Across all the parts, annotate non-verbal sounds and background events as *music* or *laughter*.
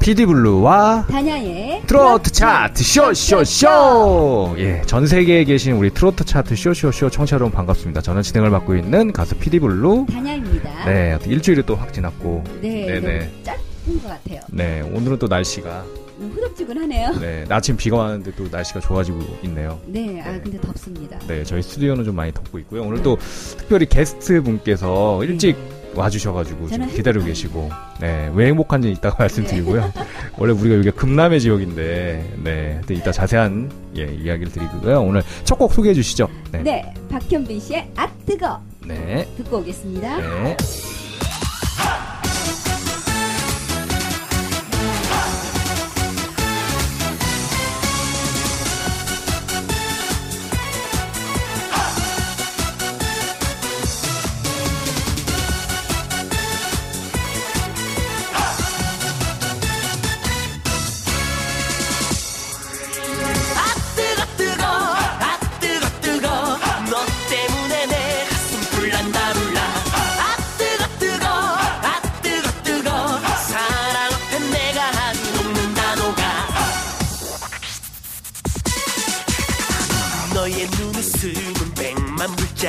PD블루와 단야의 트로트 차트 쇼쇼쇼 예, 전 세계에 계신 우리 트로트 차트 쇼쇼쇼 청취자 여러분 반갑습니다. 저는 진행을 맡고 있는 가수 PD블루 단야입니다. 네, 일주일이 또 확 지났고 네, 네, 네. 너무 짧은 것 같아요. 네, 오늘은 또 날씨가 음, 후덥지근하네요. 네, 아침 비가 왔는데 또 날씨가 좋아지고 있네요. 네, 아 네. 근데 덥습니다. 네, 저희 스튜디오는 좀 많이 덥고 있고요. 오늘 또 특별히 게스트 분께서 일찍 와주셔가지고 지금 기다리고 계시고, 네, 왜 행복한지 이따가 *laughs* 말씀드리고요. 원래 우리가 여기가 금남의 지역인데, 네, 이따 자세한 예, 이야기를 드리고요. 오늘 첫 곡 소개해 주시죠. 네. 네, 박현빈 씨의 아 뜨거 네. 듣고 오겠습니다. 네.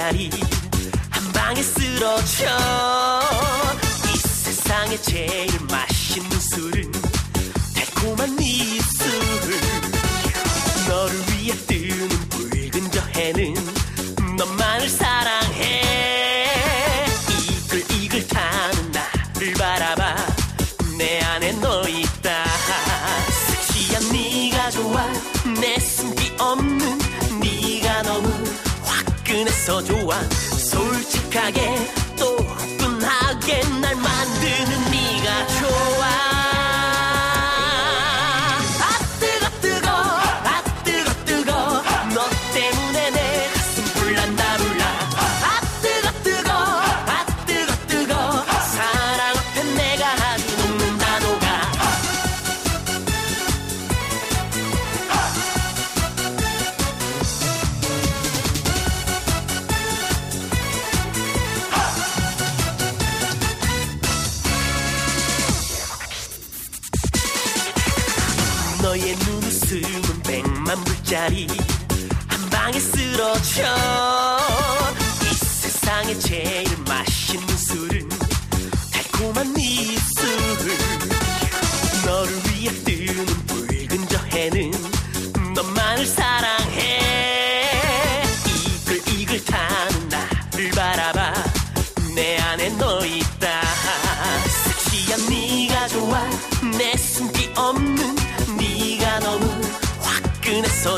불짜리 한 방에 쓰러져. 이 세상에 제일 맛 솔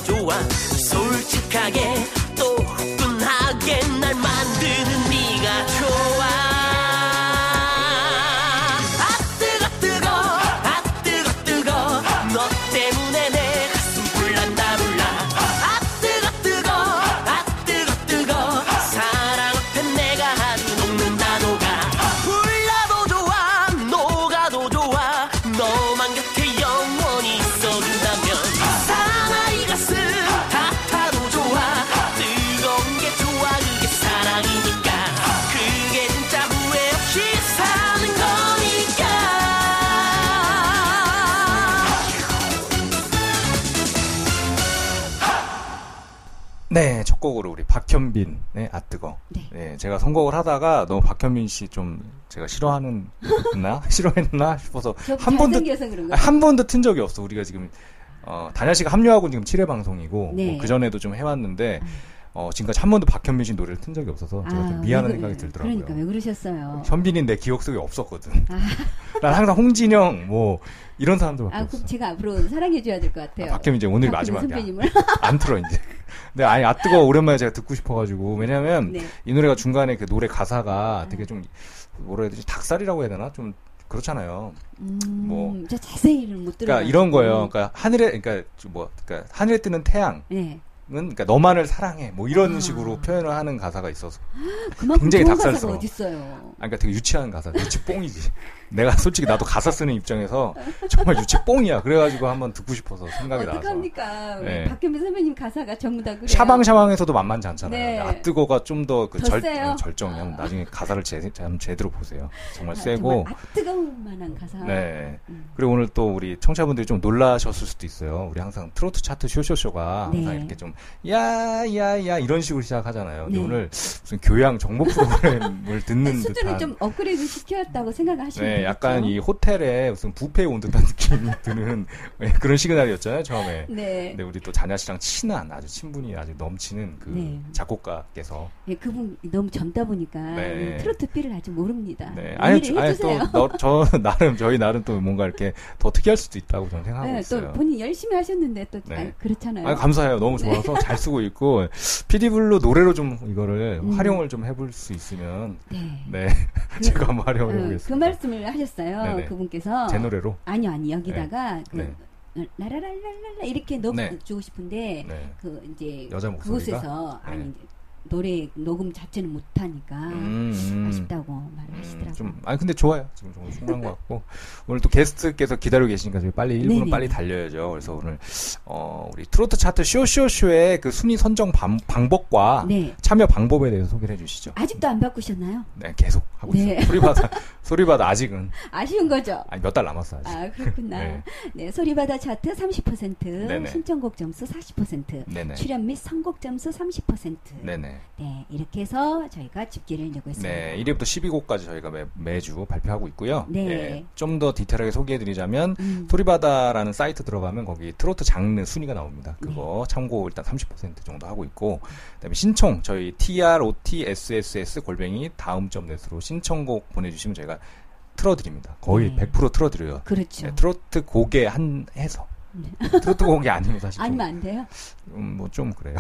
좋아. 솔직하게 박현빈의 아 뜨거. 네. 네, 제가 선곡을 하다가 너무 박현빈 씨 좀 제가 싫어하는 나 *laughs* 싫어했나 싶어서 저한 번도? 한 번도 튼 적이 없어. 우리가 지금 어, 다냐 씨가 합류하고 지금 7회 방송이고 네. 그 전에도 좀 해왔는데 어, 지금까지 한 번도 박현빈 씨 노래를 튼 적이 없어서 제가 좀 아, 미안한 왜 그- 생각이 들더라고요. 그러니까 왜 그러셨어요? 현빈이 내 기억 속에 없었거든. 아. *laughs* 난 항상 홍진영 뭐 이런 사람들밖에 아, 없어. 그럼 제가 앞으로 사랑해줘야 될 것 같아요. 아, 박현빈 이제 오늘 마지막이야. 선배님을. *laughs* 안 틀어 이제. 근데 아니 아 뜨거 오랜만에 제가 듣고 싶어가지고 왜냐면 네. 이 노래가 중간에 그 노래 가사가 되게 좀 뭐라 해야 되지 닭살이라고 해야 되나 좀 그렇잖아요. 음, 뭐. 저 자세히는 못 들어. 그러니까 이런 거예요. 그러니까 하늘에 그러니까 좀뭐 그러니까 하늘에 뜨는 태양 네. 그러니까 너만을 사랑해 뭐 이런 아. 식으로 표현을 하는 가사가 있어서 *gasps* 굉장히 닭살스러워. 어딨어요. 아, 그러니까 되게 유치한 가사, 유치 뽕이지. *laughs* 내가 솔직히 나도 가사 쓰는 입장에서 정말 유치 뽕이야. 그래가지고 한번 듣고 싶어서 생각이 나서. 어떡합니까? 네. 박현빈 선배님 가사가 전부 다 그래요. 샤방샤방에서도 만만치 않잖아요. 네. 아뜨거가 좀 더그더 절, 세요? 어, 절정이 면 나중에 가사를 제, 제, 제대로 보세요. 정말 아, 세고. 정말 아 뜨거운 만한 가사. 네. 음. 그리고 오늘 또 우리 청취자분들이 좀 놀라셨을 수도 있어요. 우리 항상 트로트 차트 쇼쇼쇼가 네. 항상 이렇게 좀, 야, 야, 야, 이런 식으로 시작하잖아요. 네. 오늘 무슨 교양 정보 프로그램을 *laughs* 듣는 수준을 듯한. 좀 업그레이드 시켰다고 생각하시면 네, 되겠죠? 약간 이 호텔에 무슨 뷔페에 온 듯한 느낌이 *laughs* 드는 네, 그런 시그널이었잖아요, 처음에. 네. 근데 우리 또 다냐 씨랑 친한 아주 친분이 아주 넘치는 그 네. 작곡가께서 네, 그분 너무 젊다 보니까 네. 트로트 feel을 아직 모릅니다. 네. 아니, 아니. 또저 *laughs* 나름 저희 나름 또 뭔가 이렇게 더 특이할 수도 있다고 저는 생각하고 네, 있어요. 또 본인 열심히 하셨는데 또 네. 아, 그렇잖아요. 아, 감사해요. 너무 좋아서 잘 쓰고 있고 *laughs* 피디블루 노래로 좀 이거를 음. 활용을 좀 해볼 수 있으면 네. 네 그, 제가 한번 활용을 어, 해보겠습니다. 그 말씀을 하셨어요. 네네. 그분께서 제 노래로. 아니요, 아니 여기다가 네. 그 라라랄랄라 이렇게 넣어주고 싶은데 네. 그 이제 여자 목소리가? 그곳에서 네. 아니 이제 노래 녹음 자체는 못하니까 음, 음. 아쉽다고 말을 음, 하시더라고요. 좀, 아니, 근데 좋아요. 지금 좀 충분한 것 같고. 오늘 또 게스트께서 기다리고 계시니까 저희 빨리 1분 네네. 빨리 달려야죠. 그래서 오늘, 어, 우리 트로트 차트 쇼쇼쇼의 그 순위 선정 방, 방법과 네. 참여 방법에 대해서 소개를 해주시죠. 아직도 안 바꾸셨나요? 네, 계속 하고 네. 있어요. 소리바다, *laughs* 소리바다 아직은, 아쉬운 거죠? 아니, 몇 달 남았어, 아직. 아 그렇구나. 네. 네. 소리바다 차트 30%, 네네. 신청곡 점수 40%, 네네. 출연 및 선곡 점수 30%. 네네. 네, 이렇게 해서 저희가 집계를 내고 있습니다. 네, 1위부터 12곡까지 저희가 매, 매주 발표하고 있고요. 네. 좀더 디테일하게 소개해드리자면, 음, 소리바다라는 사이트 들어가면 거기 트로트 장르 순위가 나옵니다. 네. 그거 참고 일단 30% 정도 하고 있고, 그다음에 신청 저희 trotSSS 골뱅이 다음 점 넷으로 신청곡 보내주시면 저희가 틀어드립니다. 거의 네. 100% 틀어드려요. 그렇죠. 네, 트로트 곡에 한 해서 트로트 곡이 아니면 사실 좀, 아니면 안 돼요? 음, 뭐 좀 그래요.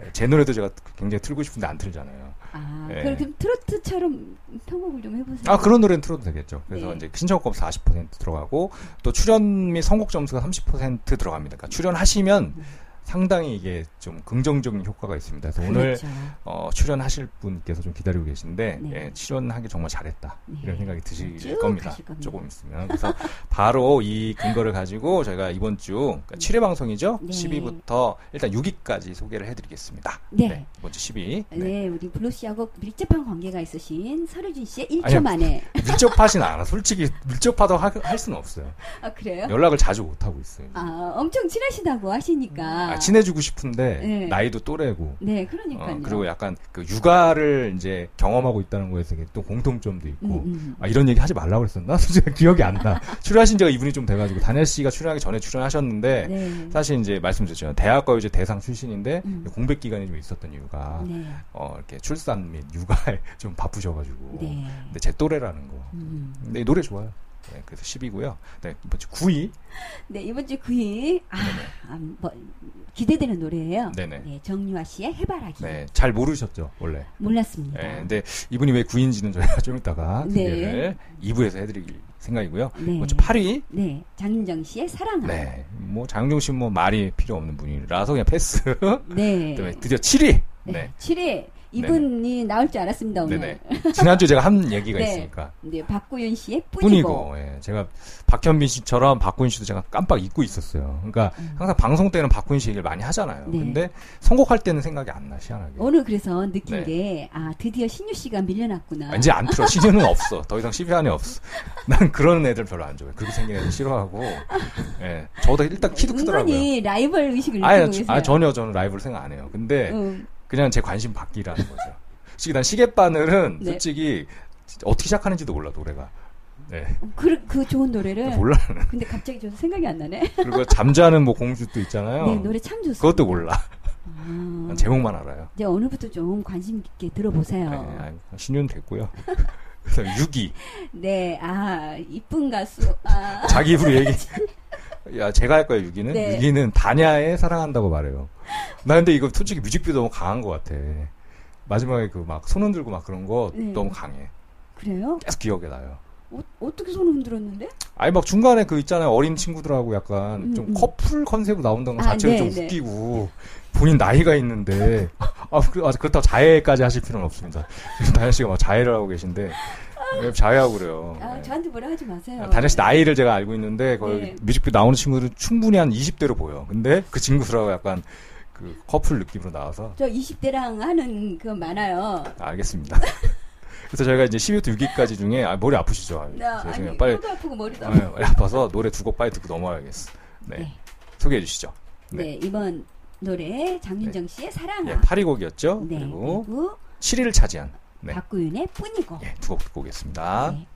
네, *laughs* 제 노래도 제가 굉장히 틀고 싶은데 안 틀잖아요. 아, 네. 그럼, 그럼 트로트처럼 편곡을 좀 해보세요. 아 그런 노래는 틀어도 되겠죠. 그래서 네. 이제 신청곡 40% 들어가고 또 출연 및 선곡 점수가 30% 들어갑니다. 그러니까 출연하시면 음. 상당히 이게 좀 긍정적인 효과가 있습니다. 그래서 오늘 그렇죠. 어, 출연하실 분께서 좀 기다리고 계신데 네. 예, 출연하기 정말 잘했다 네. 이런 생각이 드실 쭉 겁니다. 겁니다. 조금 있으면 그래서 바로 이 근거를 가지고 저희가 이번 주 그러니까 7회 방송이죠. 네. 10위부터 일단 6위까지 소개를 해드리겠습니다. 네. 이번 주 10위. 네. 우리 블루 씨하고 밀접한 관계가 있으신 서류진 씨의 1초 아니요. 만에. *laughs* 밀접하진 않아. 솔직히 밀접하도 하- 할 수는 없어요. 아, 그래요? 연락을 자주 못 하고 있어요. 아, 엄청 친하시다고 하시니까. 아, 친해지고 싶은데 네. 나이도 또래고 네, 그러니까요. 어, 그리고 약간 그 육아를 이제 경험하고 있다는 거에서 이게 또 공통점도 있고 음, 음. 아 이런 얘기 하지 말라고 그랬었나? *laughs* 솔직히 기억이 안 나. 출연하신 지가 이분이 좀 돼가지고 다니엘 씨가 출연하기 전에 출연하셨는데 네. 사실 이제 말씀드렸죠 대학가요제 대상 출신인데 음. 공백 기간이 좀 있었던 이유가 네. 어 이렇게 출산 및 육아에 *laughs* 좀 바쁘셔가지고 네. 근데 제 또래라는 거. 음. 근데 이 노래 좋아요. 네, 그래서 10위고요. 네, 이번 주 9위. 네, 이번 주 9위. 아, 아, 뭐, 기대되는 노래예요. 네네. 네, 정유아 씨의 해바라기. 네, 잘 모르셨죠, 원래. 몰랐습니다. 네, 근데 이분이 왜 9위인지는 저희가 *laughs* 좀 이따가 네. 소개를 2부에서 해드릴 생각이고요. 네. 이번 주 8위. 네, 장윤정 씨의 사랑아. 네, 뭐 장용종 씨는 뭐 말이 필요 없는 분이라서 그냥 패스. 네. *laughs* 그다음에 드디어 7위. 네. 네. 7위. 이분이 나올 줄 알았습니다, 오늘. 네네. *laughs* 지난주에 제가 한 얘기가 네. 있으니까. 네, 박구윤 씨의 뿐이고. 뿐이고, 예. 제가 박현민 씨처럼 박구인 씨도 제가 깜빡 잊고 있었어요. 그러니까 음. 항상 방송 때는 박구인 씨 얘기를 많이 하잖아요. 네. 근데 선곡할 때는 생각이 안 나, 희한하게. 오늘 그래서 느낀 네. 게, 아, 드디어 신유 씨가 밀려났구나. 아, 이제 안 틀어. *laughs* 시즌은 없어. 더 이상 10위 안에 없어. 난 그런 애들 별로 안 좋아해. 그렇게 생긴 애들 싫어하고. 예. 저보다 일단 키도 크더라고요. 라이벌 의식을 계세요. 아, 전혀 저는 라이브를 생각 안 해요. 근데 음, 그냥 제 관심 받기라는 거죠. 솔직히 난 시계바늘은 네. 솔직히 어떻게 시작하는지도 몰라, 노래가. 네. 그, 그 좋은 노래를. 몰라. 근데 갑자기 저도 생각이 안 나네. 그리고 잠자는 뭐 공주도 있잖아요. 네, 노래 참 좋습니다. 그것도 몰라. 아, 난 제목만 알아요. 이제 오늘부터 좀 관심 깊게 들어보세요. 네, 아유, 신윤 됐고요. *laughs* 그래서 6위. 네, 아, 이쁜 가수. 아, 자기 입으로 얘기. *laughs* 야, 제가 할 거예요, 6위는. 네. 6위는 다냐에 사랑한다고 말해요. 나 근데 이거 솔직히 뮤직비디오 너무 강한 것 같아. 마지막에 그 막 손 흔들고 막 그런 거 네. 너무 강해. 그래요? 계속 기억에 나요. 어, 어떻게 손을 흔들었는데? 아니 막 중간에 그 있잖아요 어린 친구들하고 약간 음, 좀 음. 커플 컨셉으로 나온다는 것 아, 자체가 네, 좀 네. 웃기고 본인 나이가 있는데 *laughs* 아, 그, 아, 그 렇다고 자해까지 하실 필요는 없습니다. 지금 *laughs* 다현 씨가 막 자해를 하고 계신데 왜 자해하고 그래요. 아, 네. 저한테 뭐라 하지 마세요. 아, 다현 씨 나이를 제가 알고 있는데 거의 네. 뮤직비디오 나오는 친구들은 충분히 한 20대로 보여. 근데 그 친구들하고 약간 그 커플 느낌으로 나와서 저 20대랑 하는 그 많아요. 아, 알겠습니다. *laughs* 그래서 저희가 이제 12부터 6기까지 중에 아, 머리 아프시죠? 아, 나. 아니 빨리 코도 아프고 머리도 아, 아프고. 머리 아파서 노래 두 곡 빨리 듣고 넘어가야겠어. 네. 네. 소개해 주시죠. 네. 네. 이번 노래 장윤정 씨의 사랑아. 예, 8위 곡이었죠. 네. 그리고 그리고 7위를 차지한 네. 박구윤의 뿐이고. 예, 두곡 듣고 오겠습니다. 네.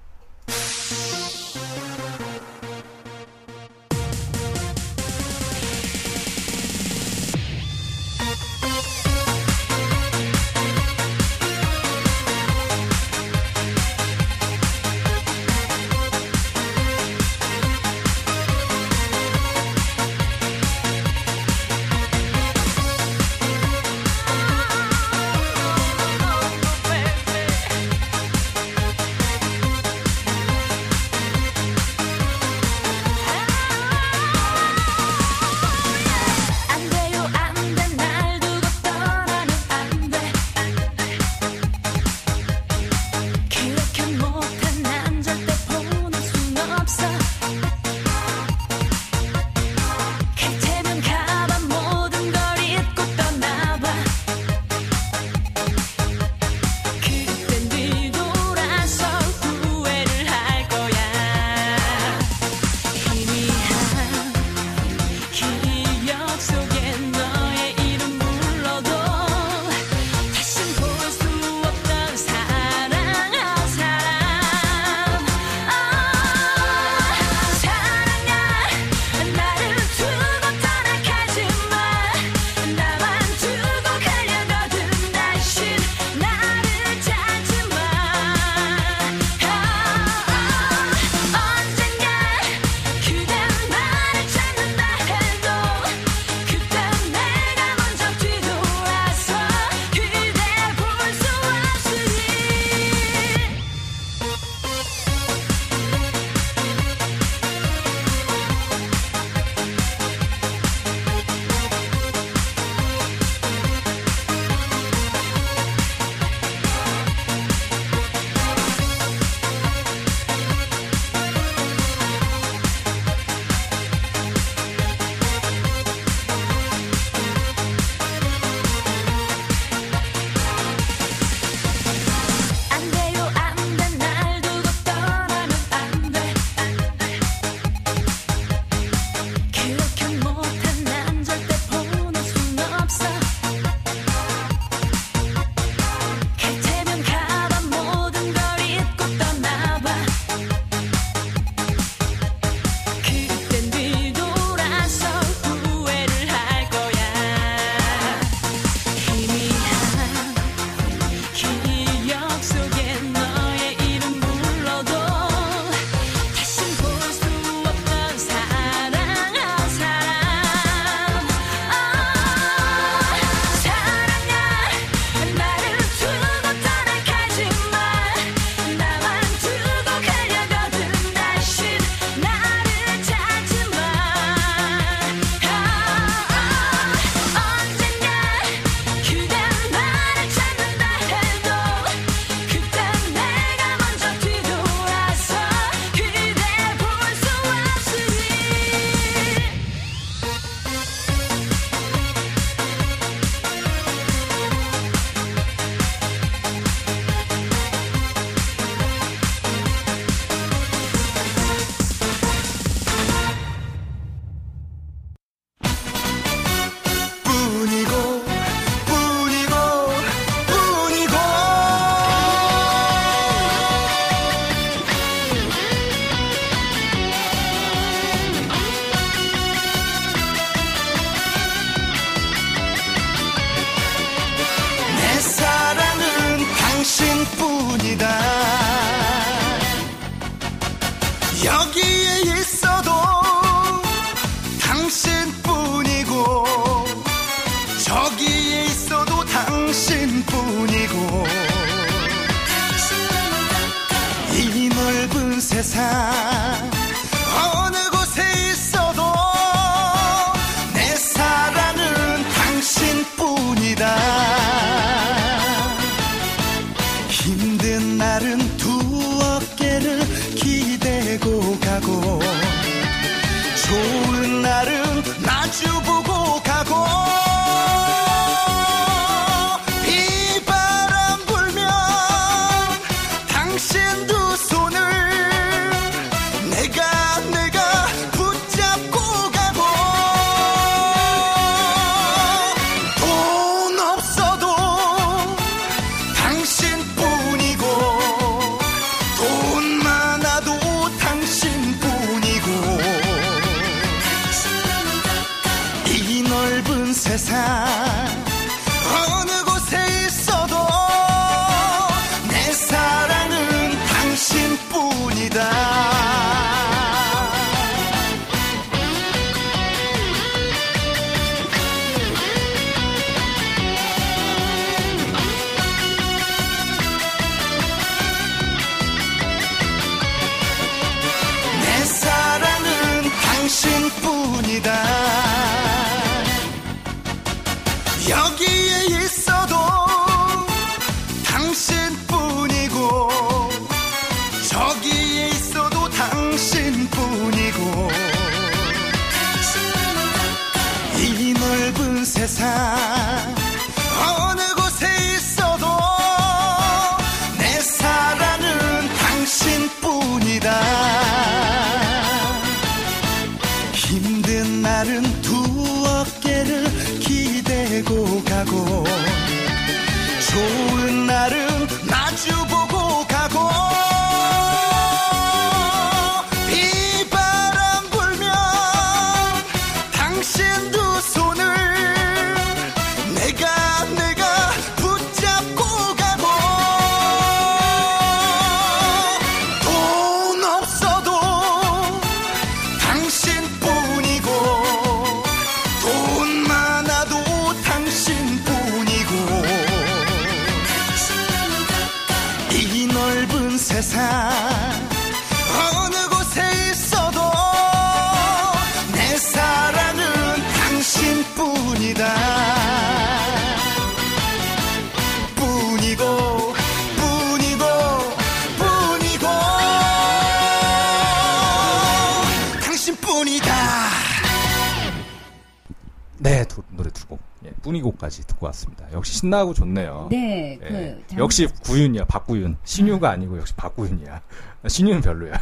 뿐이고까지 듣고 왔습니다. 역시 신나고 좋네요. 네, 예, 그 장- 역시 구윤이야, 박구윤. 신유가 아 니고 역시 박구윤이야. 신유는 별로야.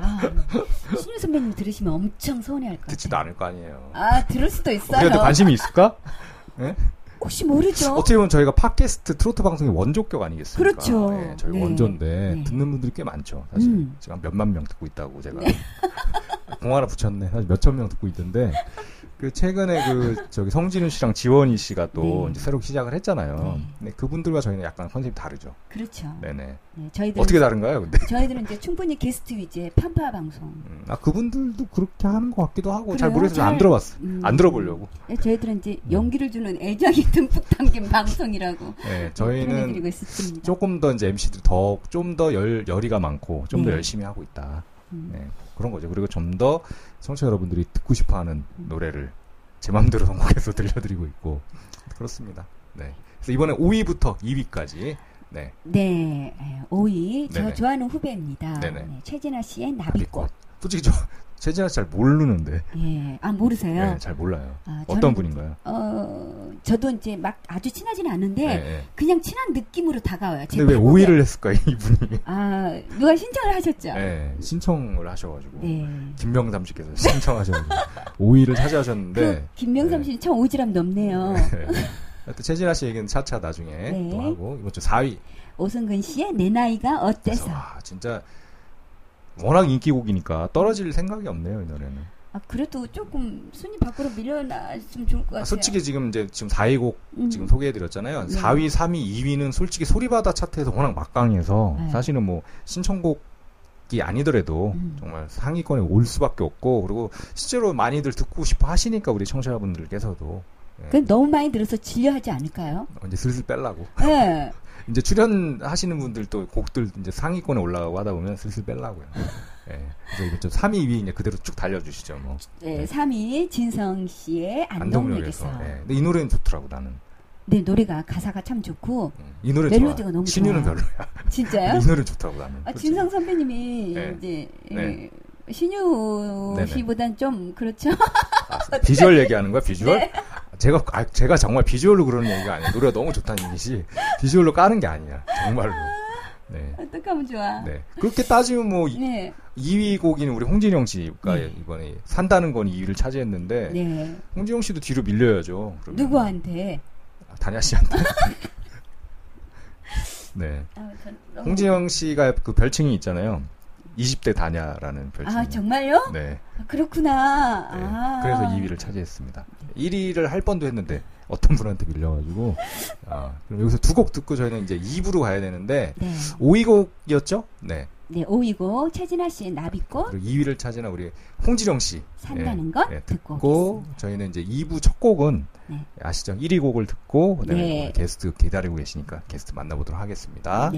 아, 신유 선배님 들으시면 엄청 서운해할 것 같아요. 듣지도 않을 거 아니에요. 아, 들을 수도 있어요. 우리한테 관심이 있을까? 예? 혹시 모르죠? 어떻게 보면 저희가 팟캐스트 트로트 방송의 원조격 아니겠습니까? 그렇죠. 예, 저희 네. 원조인데 네. 듣는 분들이 꽤 많죠. 사실 음. 네. 지금 한 몇만 명 듣고 있다고 제가 *laughs* 공 하나 붙였네. 사실 몇천 명 듣고 있던데 그 최근에 그 저기 성진우 씨랑 지원이 씨가 또 네. 이제 새로 시작을 했잖아요. 네. 근데 그분들과 저희는 약간 컨셉이 다르죠. 그렇죠. 네네. 네, 저희들은 어떻게 다른가요, 근데? *laughs* 저희들은 이제 충분히 게스트 위주의 편파 방송. 음, 아 그분들도 그렇게 하는 것 같기도 하고 잘 그래요? 모르겠어요. 안 잘- 들어봤어. 음. 안 들어보려고. 네, 저희들은 이제 음. 연기를 주는 애정이 *laughs* 듬뿍 담긴 방송이라고 네, 저희는. 조금 더 이제 MC들이 더좀 더 열 열의가 많고 좀더 네. 열심히 하고 있다. 음. 네, 그런 거죠. 그리고 좀 더 청취자 여러분들이 듣고 싶어하는 노래를 제 마음대로 선곡해서 *laughs* 들려드리고 있고 그렇습니다. 네. 그래서 이번에 5위부터 2위까지 네, 네, 5위 저 네네. 좋아하는 후배입니다. 네네. 네, 최진아 씨의 나비꽃. 나비꽃. 솔직히 저 최진아 씨잘 모르는데 예, 아 모르세요? 네, 잘 몰라요. 아, 어떤 저는, 분인가요? 어, 저도 이제 막 아주 친하지는 않은데 네, 네. 그냥 친한 느낌으로 다가와요. 제 근데 왜. 5위를 했을까요, 이분이? *laughs* 아, 누가 신청을 하셨죠? 네, 신청을 하셔가지고 네. 김명삼 씨께서 신청하셔가지고 5위를 차지하셨는데 그 김명삼 네. 씨는 참 오지랖. 네. 하여튼 최진아 씨 얘기는 차차 나중에 네. 또 하고 이번 주 4위. 오승근 씨의 내 나이가 그래서 어때서? 와 진짜 워낙 인기곡이니까 떨어질 생각이 없네요 이 노래는. 아, 그래도 조금 순위 밖으로 밀려나면 좋을 것 같아요. 아, 솔직히 지금 이제 지금 4위 곡 음. 지금 소개해드렸잖아요. 네. 4위, 3위, 2위는 솔직히 소리바다 차트에서 워낙 막강해서 네. 사실은 뭐 신청곡 이 아니더라도 음. 정말 상위권에 올 수밖에 없고 그리고 실제로 많이들 듣고 싶어 하시니까 우리 청취자분들께서도 예, 그 너무 많이 들어서 질려하지 않을까요? 이제 슬슬 빼려고 네. *laughs* 이제 출연하시는 분들도 곡들 이제 상위권에 올라가고 하다 보면 슬슬 빼려고요. *laughs* 예. 그래서 이거 좀 3위, 2위 이제 그대로 쭉 달려주시죠. 뭐. 네, 3위 진성 씨의 안동역에서. 예. 근데 이 노래는 좋더라고 나는. 네, 노래가 가사가 참 좋고 음. 이 노래 멜로디가 좋아. 너무 신유는. 별로야. *laughs* 진짜요? *laughs* 이 노래 좋더라고 나는. 아. 진성 선배님이 네. 이제 네. 예, 신유. 씨보단 좀 그렇죠. 아, 비주얼 얘기하는 거야 비주얼? 네. 제가 아, 제가 정말 비주얼로 그러는 얘기가 아니야. 노래가 너무 좋다는 얘기지 비주얼로 까는 게 아니야. 정말로. 네. 어떡하면 좋아. 네. 그렇게 따지면 뭐 이- 네. 2위 2위 곡인 우리 홍진영 씨가 네. 이번에 산다는 건 2위를 차지했는데 네. 홍진영 씨도 뒤로 밀려야죠. 그러면. 누구한테? 아, 다냐 씨한테. *laughs* 네. 아, 홍진영 씨가 그 별칭이 있잖아요. 20대 다냐라는 별칭. 아, 정말요? 네. 아, 그렇구나. 네. 아. 그래서 2위를 차지했습니다. 1위를 할 뻔도 했는데 어떤 분한테 밀려가지고 아, 그럼 여기서 두 곡 듣고 저희는 이제 2부로 가야 되는데 네. 5위 곡이었죠? 네. 네, 5위고 최진아 씨의 나비꽃 그리고 2위를 차지한 우리 홍지령 씨 산다는 예, 것 예, 듣고 듣고 오겠습니다. 저희는 이제 2부 첫 곡은 네. 아시죠? 1위 곡을 듣고 그다음에 네. 게스트 기다리고 계시니까 게스트 만나보도록 하겠습니다.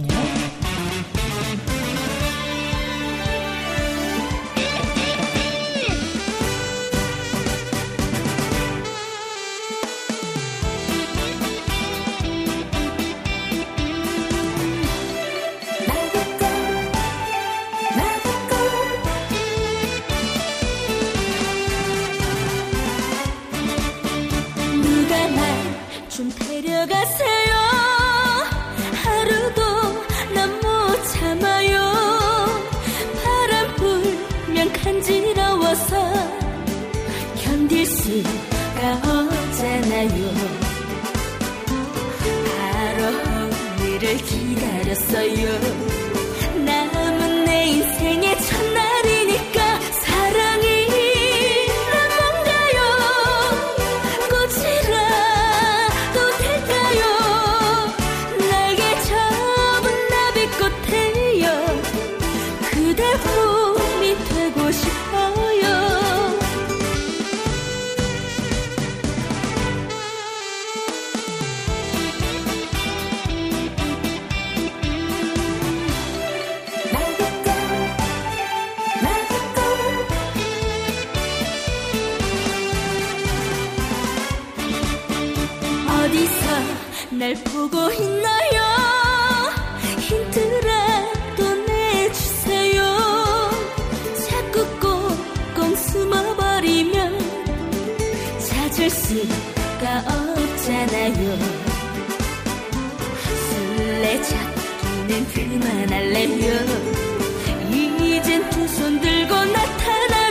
기 없잖아요. 술래잡기는 그만할래요. 이젠 두 손 들고 나타나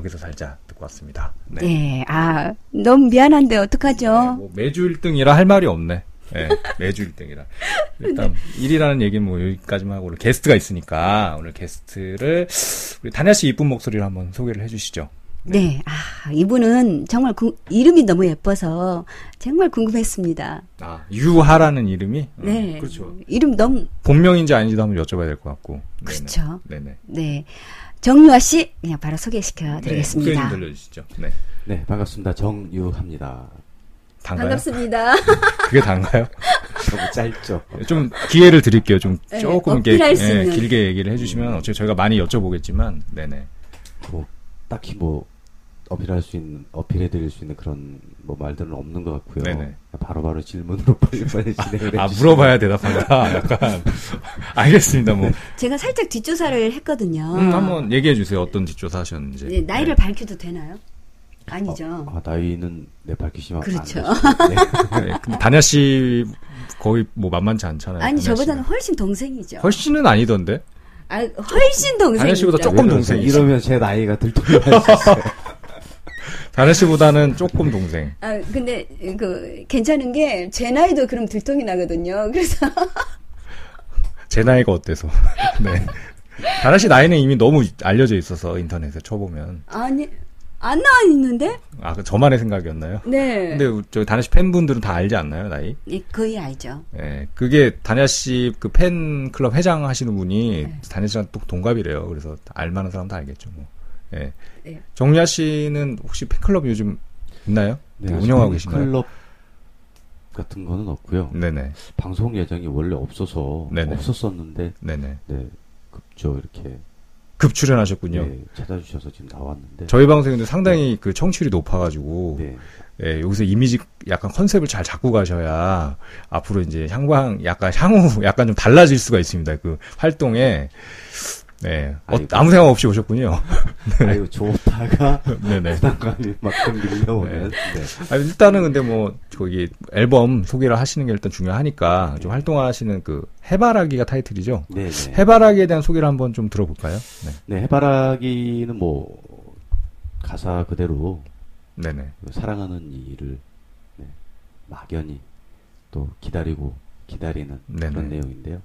여기서 살자 듣고 왔습니다. 네. 네. 아, 너무 미안한데 어떡하죠? 네, 뭐 매주 1등이라 할 말이 없네. 네, 매주 1등이라. 일단 네. 1위라는 얘기는 뭐 여기까지만 하고 오늘 게스트가 있으니까 오늘 게스트를 우리 다냐 씨 이쁜 목소리로 한번 소개를 해 주시죠. 네. 네. 아, 이분은 정말 구, 이름이 너무 예뻐서 정말 궁금했습니다. 아, 유하라는 이름이? 아, 네. 음, 그렇죠. 이름 너무. 본명인지 아닌지도 한번 여쭤봐야 될 것 같고. 그렇죠. 네네. 네. 정유아 씨 그냥 바로 소개시켜 드리겠습니다. 네, 목소리 좀 들려주시죠. 네. 네, 반갑습니다. 정유합니다. 단가요? 반갑습니다. *laughs* 그게 단가요? 너무 짧죠? 좀 기회를 드릴게요. 좀 네, 조금 수 예. 길게 얘기를 해주시면 어차피 저희가 많이 여쭤보겠지만, 네네. 뭐, 딱히 뭐, 어필할 수 있는, 어필해드릴 수 있는 그런 뭐 말들은 없는 것 같고요. 네네. 바로 바로 질문으로 *laughs* 빨리빨리 진행을 아 해주시면. 물어봐야 대답한다. 약간 *laughs* 알겠습니다. 뭐 제가 살짝 뒷조사를 했거든요. 음, 한번 얘기해 주세요. 어떤 뒷조사 하셨는지. 네, 나이를 밝혀도 되나요? 아니죠. 아, 나이는 내 밝히시면 그렇죠. 네. *laughs* 네, 근데 다냐 씨 거의 뭐 만만치 않잖아요. 아니 저보다는. 훨씬 동생이죠. 훨씬은 아니던데. 아, 훨씬 동생이죠. 다냐 씨보다 왜 조금? 동생이죠. 이러면 제 나이가 들통날 수 있어요. 다냐 씨보다는 조금 동생. 아, 근데 그 괜찮은 게 제 나이도 그럼 들통이 나거든요. 그래서 *laughs* 제 나이가 어때서? *laughs* 네. 다냐 씨 나이는 이미 너무 알려져 있어서 인터넷에 쳐보면 아니 안 나와 있는데? 아 그 저만의 생각이었나요? 네. 근데 저 다냐 씨 팬분들은 다 알지 않나요 나이? 네, 거의 알죠. 예, 그게 다냐 씨 그 팬클럽 회장 하시는 분이 네. 다냐 씨랑 또 동갑이래요. 그래서 알만한 사람 다 알겠죠. 뭐. 예. 네. 정리아 씨는 혹시 팬클럽 요즘 있나요? 네, 운영하고 계신가요? 클럽 같은 거는 없고요. 네네, 방송 예정이 원래 없어서 네네. 없었었는데 네네. 네 급조 이렇게 급 출연하셨군요. 네, 찾아주셔서 지금 나왔는데 저희 방송인데 상당히 그 청취율이 높아가지고 네. 예, 여기서 이미지 약간 컨셉을 잘 잡고 가셔야 앞으로 이제 향방 약간 향후 *laughs* 약간 좀 달라질 수가 있습니다. 그 활동에 네 어, 아이고. 아무 생각 없이 오셨군요. 아유 좋다가 네네. 부담감이 막좀 밀려오는 네. 아, 일단은 근데 뭐 저기 앨범 소개를 하시는 게 일단 중요하니까 좀 활동하시는 그 해바라기가 타이틀이죠. 네, 네. 해바라기에 대한 소개를 한번 좀 들어볼까요? 네. 네, 해바라기는 뭐 가사 그대로 네네. 그 사랑하는 일을 네, 막연히 또 기다리고 기다리는 네네. 그런 내용인데요.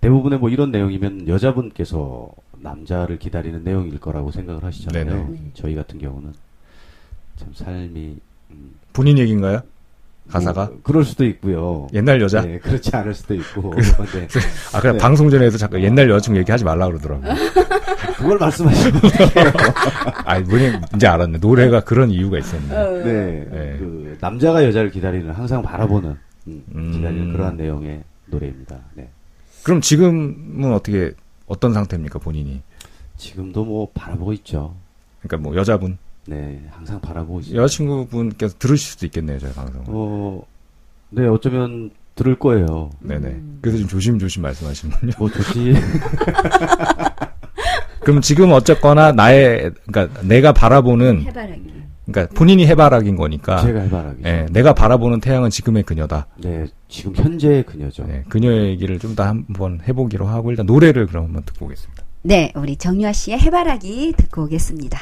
대부분의 뭐 이런 내용이면 여자분께서 남자를 기다리는 내용일 거라고 생각을 하시잖아요. 네네. 네. 저희 같은 경우는 참 삶이 음, 본인 얘기인가요? 가사가? 뭐 그럴 수도 있고요. 옛날 여자? 네, 그렇지 않을 수도 있고. *laughs* 네. 아, 그냥 네. 방송 전에도 자꾸 옛날 여자친구 얘기하지 말라 그러더라고요. *laughs* 그걸 말씀하시면 어떡해요. 아니, 뭐냐, 이제 알았네. 노래가 그런 이유가 있었네. 어, 네, 네. 그 남자가 여자를 기다리는 항상 바라보는 음, 음. 기다리는 그러한 내용의 노래입니다. 네. 그럼 지금은 어떻게, 어떤 상태입니까, 본인이? 지금도 뭐 바라보고 있죠. 그러니까 뭐 여자분, 네, 항상 바라보고 있어요. 여자친구분께서 들으실 수도 있겠네요, 저희 방송을. 어, 네, 어쩌면 들을 거예요. 네네. 음. 그래서 좀 조심조심 말씀하시는군요. 뭐 좋지. *laughs* 그럼 지금 어쨌거나 나의, 그러니까 내가 바라보는, 해바라기. 그러니까 본인이 해바라기인 거니까. 제가 해바라기. 예, 내가 바라보는 태양은 지금의 그녀다. 네, 지금 현재의 그녀죠. 네, 그녀의 얘기를 좀 더 한번 해보기로 하고 일단 노래를 그럼 한번 듣고 오겠습니다. 네, 우리 정유아 씨의 해바라기 듣고 오겠습니다.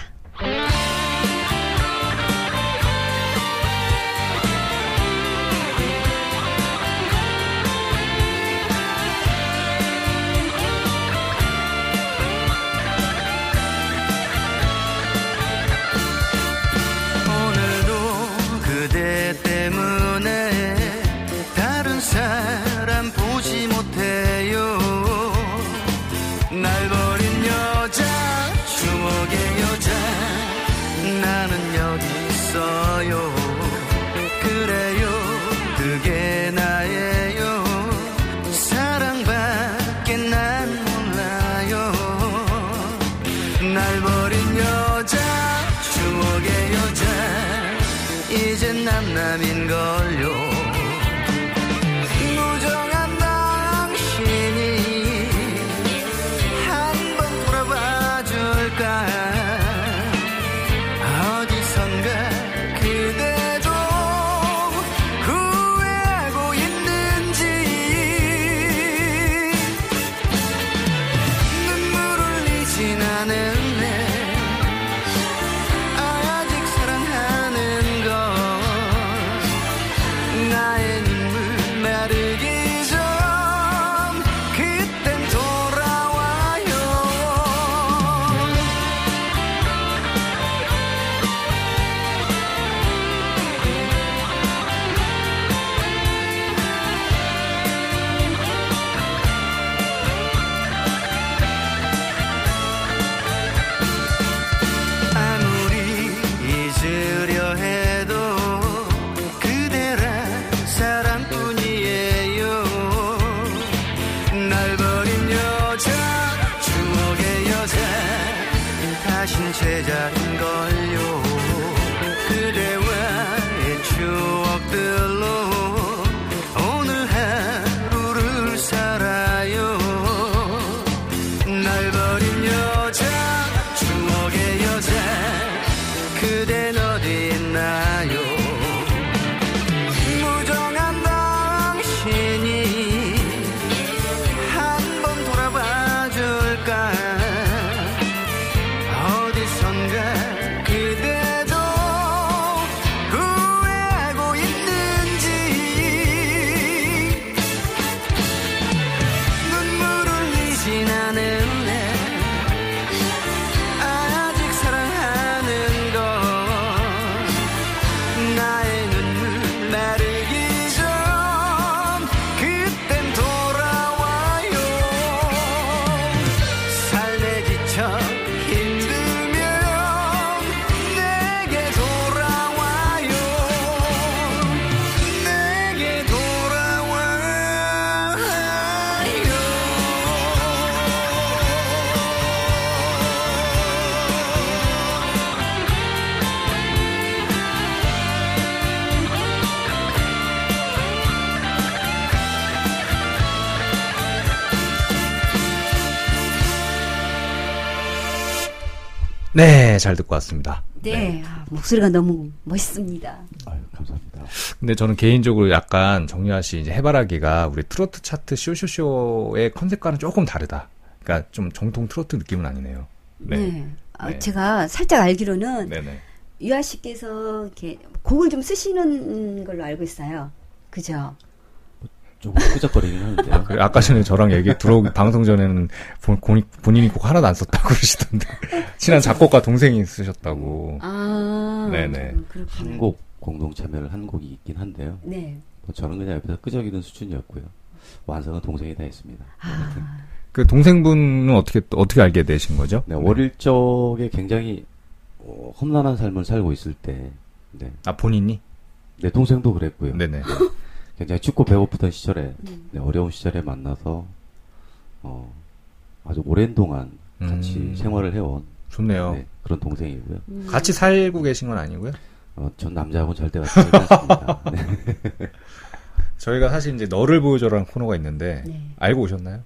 네, 잘 듣고 왔습니다. 네, 아, 목소리가 너무 멋있습니다. 아유, 감사합니다. 근데 저는 개인적으로 약간 정유아 씨 이제 해바라기가 우리 트로트 차트 쇼쇼쇼의 컨셉과는 조금 다르다. 그러니까 좀 정통 트로트 느낌은 아니네요. 네. 네. 아, 네. 제가 살짝 알기로는 네네. 유아 씨께서 이렇게 곡을 좀 쓰시는 걸로 알고 있어요. 그죠? 조금 끄적거리긴 하는데요. 그래, 아까 전에 저랑 얘기 들어오기 방송 전에는 본, 본인- 본인이 곡 하나도 안 썼다고 그러시던데 *laughs* 친한 작곡가 동생이 쓰셨다고. 아, 네네. 음, 그렇구나. 한곡 공동 참여를 한 곡이 있긴 한데요. 네. 뭐 저는 그냥 옆에서 끄적이는 수준이었고요. 완성은 동생이 다 했습니다. 아, 그 동생분은 어떻게 또 어떻게 알게 되신 거죠? 네, 어릴 적에 굉장히 어, 험난한 삶을 살고 있을 때, 네, 아 본인이? 내 동생도 그랬고요. 네네. *laughs* 굉장히 춥고 배고프던 시절에 음. 네, 어려운 시절에 만나서 어, 아주 오랜 동안 같이 음. 생활을 해온 좋네요. 네, 그런 동생이고요. 음. 같이 살고 계신 건 아니고요. 어, 전 남자하고는 절대 같이 살지 않습니다. *laughs* 네. 저희가 사실 이제 너를 보여줘라는 코너가 있는데 네. 알고 오셨나요?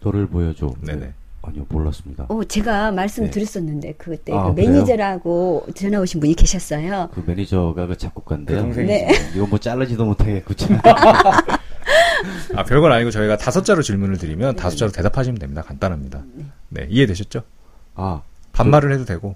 너를 보여줘. 네네. 네. 아니요, 몰랐습니다. 어, 제가 말씀 네. 드렸었는데 그때 아, 그 그래요? 매니저라고 전화 오신 분이 계셨어요. 그 매니저가 그 작곡가인데요. 그 동생이시죠. 네. 이거 뭐 자르지도 못하겠고, 참. *laughs* 아 별건 아니고 저희가 다섯 자로 질문을 드리면 다섯 자로 대답하시면 됩니다. 간단합니다. 네 이해되셨죠? 아, 반말을 해도 되고.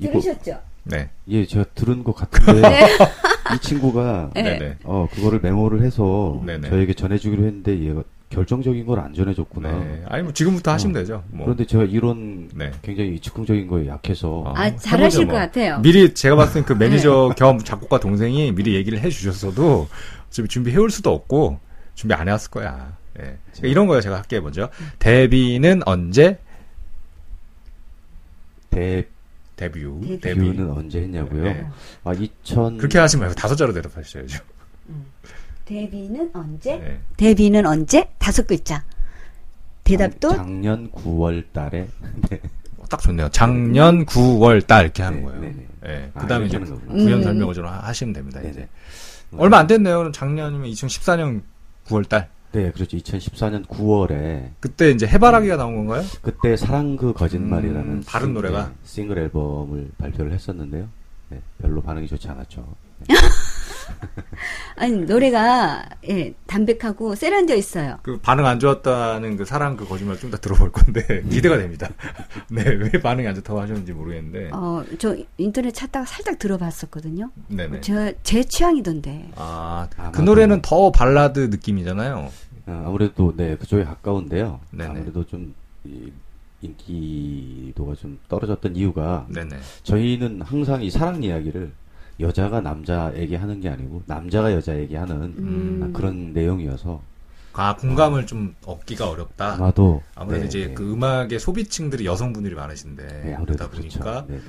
들으셨죠? 네. 예, 제가 들은 것 같은데, *laughs* 이 친구가, 네. 어, 그거를 메모를 해서, 네네. 저에게 전해주기로 했는데, 얘가 결정적인 걸 안 전해줬구나. 네. 아니 뭐 지금부터 하시면 어. 되죠. 뭐. 그런데 제가 이런 네. 굉장히 즉흥적인 거에 약해서, 아, 아, 잘하실 해보죠, 것 뭐. 같아요. 미리 제가 봤을 땐그 *laughs* 매니저 겸 작곡가 동생이 미리 얘기를 해주셨어도 지금 준비해올 수도 없고 준비 안 해왔을 거야. 예. 그러니까 이런 거예요. 제가 할게요. 먼저 데뷔는 언제? 데, 데뷔. 데뷔. 데뷔. 데뷔는 언제 했냐고요? 네. 아, 2000. 그렇게 하지 말고 다섯 자로 대답하셔야죠. 데뷔는 언제? 네. 데뷔는 언제? 다섯 글자. 대답도 작- 작년 9월 달에. *laughs* 네. 어, 딱 좋네요. 작년 9월 달 이렇게 하는 네, 거예요. 네, 네. 예. 아, 그다음에 이제. 구현 음. 설명을 좀 하- 하시면 됩니다. 네네. 이제 얼마 안 됐네요. 작년이면 2014년 9월 달. 네, 그렇죠. 2014년 9월에 그때 이제 해바라기가 나온 건가요? 그때 사랑 그 거짓말이라는 음, 다른 싱- 노래가? 네, 싱글 앨범을 발표를 했었는데요. 네, 별로 반응이 좋지 않았죠. *laughs* 네. 아니 노래가 예, 담백하고 세련되어 있어요. 그 반응 안 좋았다는 그 사랑 그 거짓말 좀더 들어볼 건데 기대가 됩니다. *laughs* 네, 왜 반응이 안 좋다고 하셨는지 모르겠는데. 어, 저 인터넷 찾다가 살짝 들어봤었거든요. 네네. 저제 취향이던데. 아, 그 아마도. 노래는 더 발라드 느낌이잖아요. 아, 아무래도 네 그쪽에 가까운데요. 네네. 아무래도 좀 이, 인기도가 좀 떨어졌던 이유가 네네. 저희는 항상 이 사랑 이야기를 여자가 남자에게 하는 게 아니고 남자가 여자에게 하는 음. 아, 그런 내용이어서 아, 공감을 좀 얻기가 어렵다. 아마도 아무래도 네, 이제 네. 그 음악의 소비층들이 여성분들이 많으신데 네, 아무래도 그러다 보니까 그렇죠. 네, 네.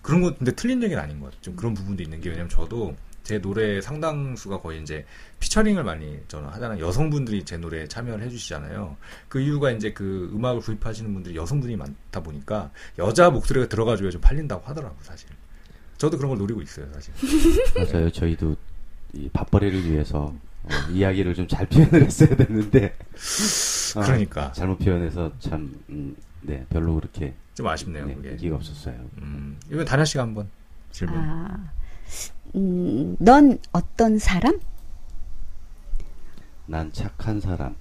그런 거 근데 틀린 얘기는 아닌 것 같아요. 좀 그런 부분도 있는 게 왜냐면 저도 제 노래 상당수가 거의 이제 피처링을 많이 저는 하잖아요. 여성분들이 제 노래에 참여를 해주시잖아요. 그 이유가 이제 그 음악을 구입하시는 분들이 여성분이 많다 보니까 여자 목소리가 들어가지고 좀 팔린다고 하더라고요, 사실. 저도 그런 걸 노리고 있어요, 사실. *laughs* 맞아요. 저희도 이 밥벌이를 위해서 어, 이야기를 좀 잘 표현을 했어야 됐는데 아, 그러니까 잘못 표현해서 참 음, 네, 별로 그렇게 좀 아쉽네요, 네, 그게. 인기가 없었어요. 음, 이번 다냐 씨가 한번 질문. 아, 음, 넌 어떤 사람? 난 착한 사람.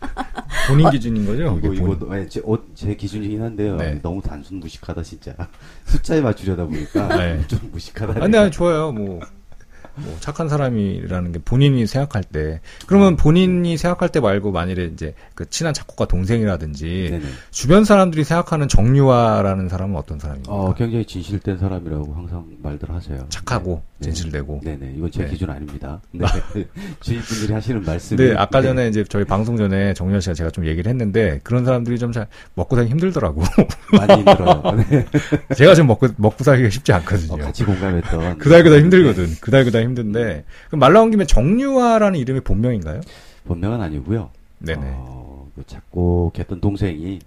*laughs* 본인 기준인 거죠? 이거 이거 본- 네, 제, 어, 제 기준이긴 한데요. 네. 너무 단순 무식하다 진짜. *laughs* 숫자에 맞추려다 보니까 네. 좀 무식하다. 아, 근데 아니, 좋아요. 뭐, 뭐 착한 사람이라는 게 본인이 생각할 때 그러면 본인이 생각할 때 말고 만일에 이제 그 친한 작곡가 동생이라든지 네네. 주변 사람들이 생각하는 정유화라는 사람은 어떤 사람입니까? 어, 굉장히 진실된 사람이라고 항상 말들 하세요. 착하고 네. 진실되고. 네네. 이건 제 네. 기준 아닙니다. *laughs* 네. *laughs* 주위 분들이 하시는 말씀이. 근데 아까 네. 전에 이제 저희 방송 전에 정유화 씨가 제가 좀 얘기를 했는데 그런 사람들이 좀 잘 먹고 살기 힘들더라고. *laughs* 많이 힘들어요. 네. 제가 좀 먹고 먹고 살기가 쉽지 어, 않거든요. 같이 공감했던. 그달 그달 힘들거든. 그달 그달 힘 든데 그럼 말 나온 김에 정유화라는 이름이 본명인가요? 본명은 아니고요. 네네. 어, 그 작곡했던 동생이